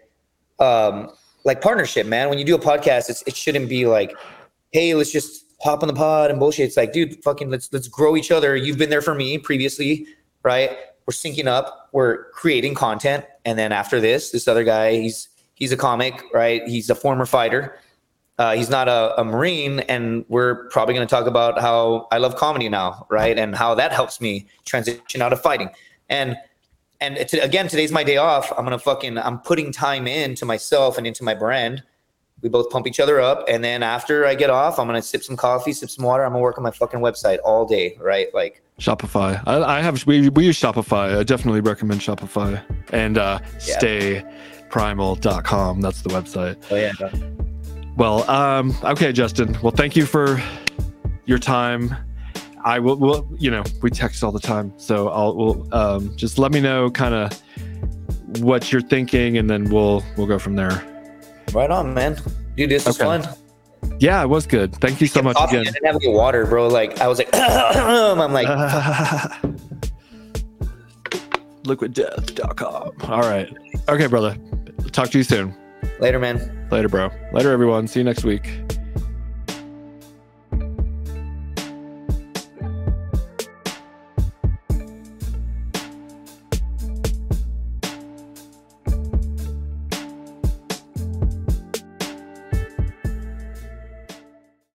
Speaker 1: um like partnership, man. When you do a podcast, it's it shouldn't be like, hey, let's just hop on the pod and bullshit. It's like, dude, fucking let's let's grow each other. You've been there for me previously, right? We're syncing up, we're creating content, and then after this, this other guy, he's he's a comic, right? He's a former fighter. Uh, he's not a, a marine and we're probably going to talk about how i love comedy now right and how that helps me transition out of fighting and and to, again today's my day off i'm gonna fucking i'm putting time into myself and into my brand we both pump each other up and then after i get off i'm gonna sip some coffee sip some water i'm gonna work on my fucking website all day right like
Speaker 2: Shopify. I, I have we, we use Shopify. I definitely recommend Shopify and uh,
Speaker 1: Yeah.
Speaker 2: stayprimal.com. That's the website.
Speaker 1: oh yeah
Speaker 2: Well, um, okay, Justin. Well, thank you for your time. I will, will you know, we text all the time, so I'll we'll, um, just let me know kind of what you're thinking, and then we'll we'll go from there.
Speaker 1: Right on man dude this was
Speaker 2: Okay.
Speaker 1: fun
Speaker 2: Yeah, it was good. Thank you so much again.
Speaker 1: i didn't have any water bro like i was like (clears throat) i'm like (laughs)
Speaker 2: Liquiddeath.com. All right. Okay, brother. Talk to you soon.
Speaker 1: later man
Speaker 2: Later, bro. Later, everyone. See you next week.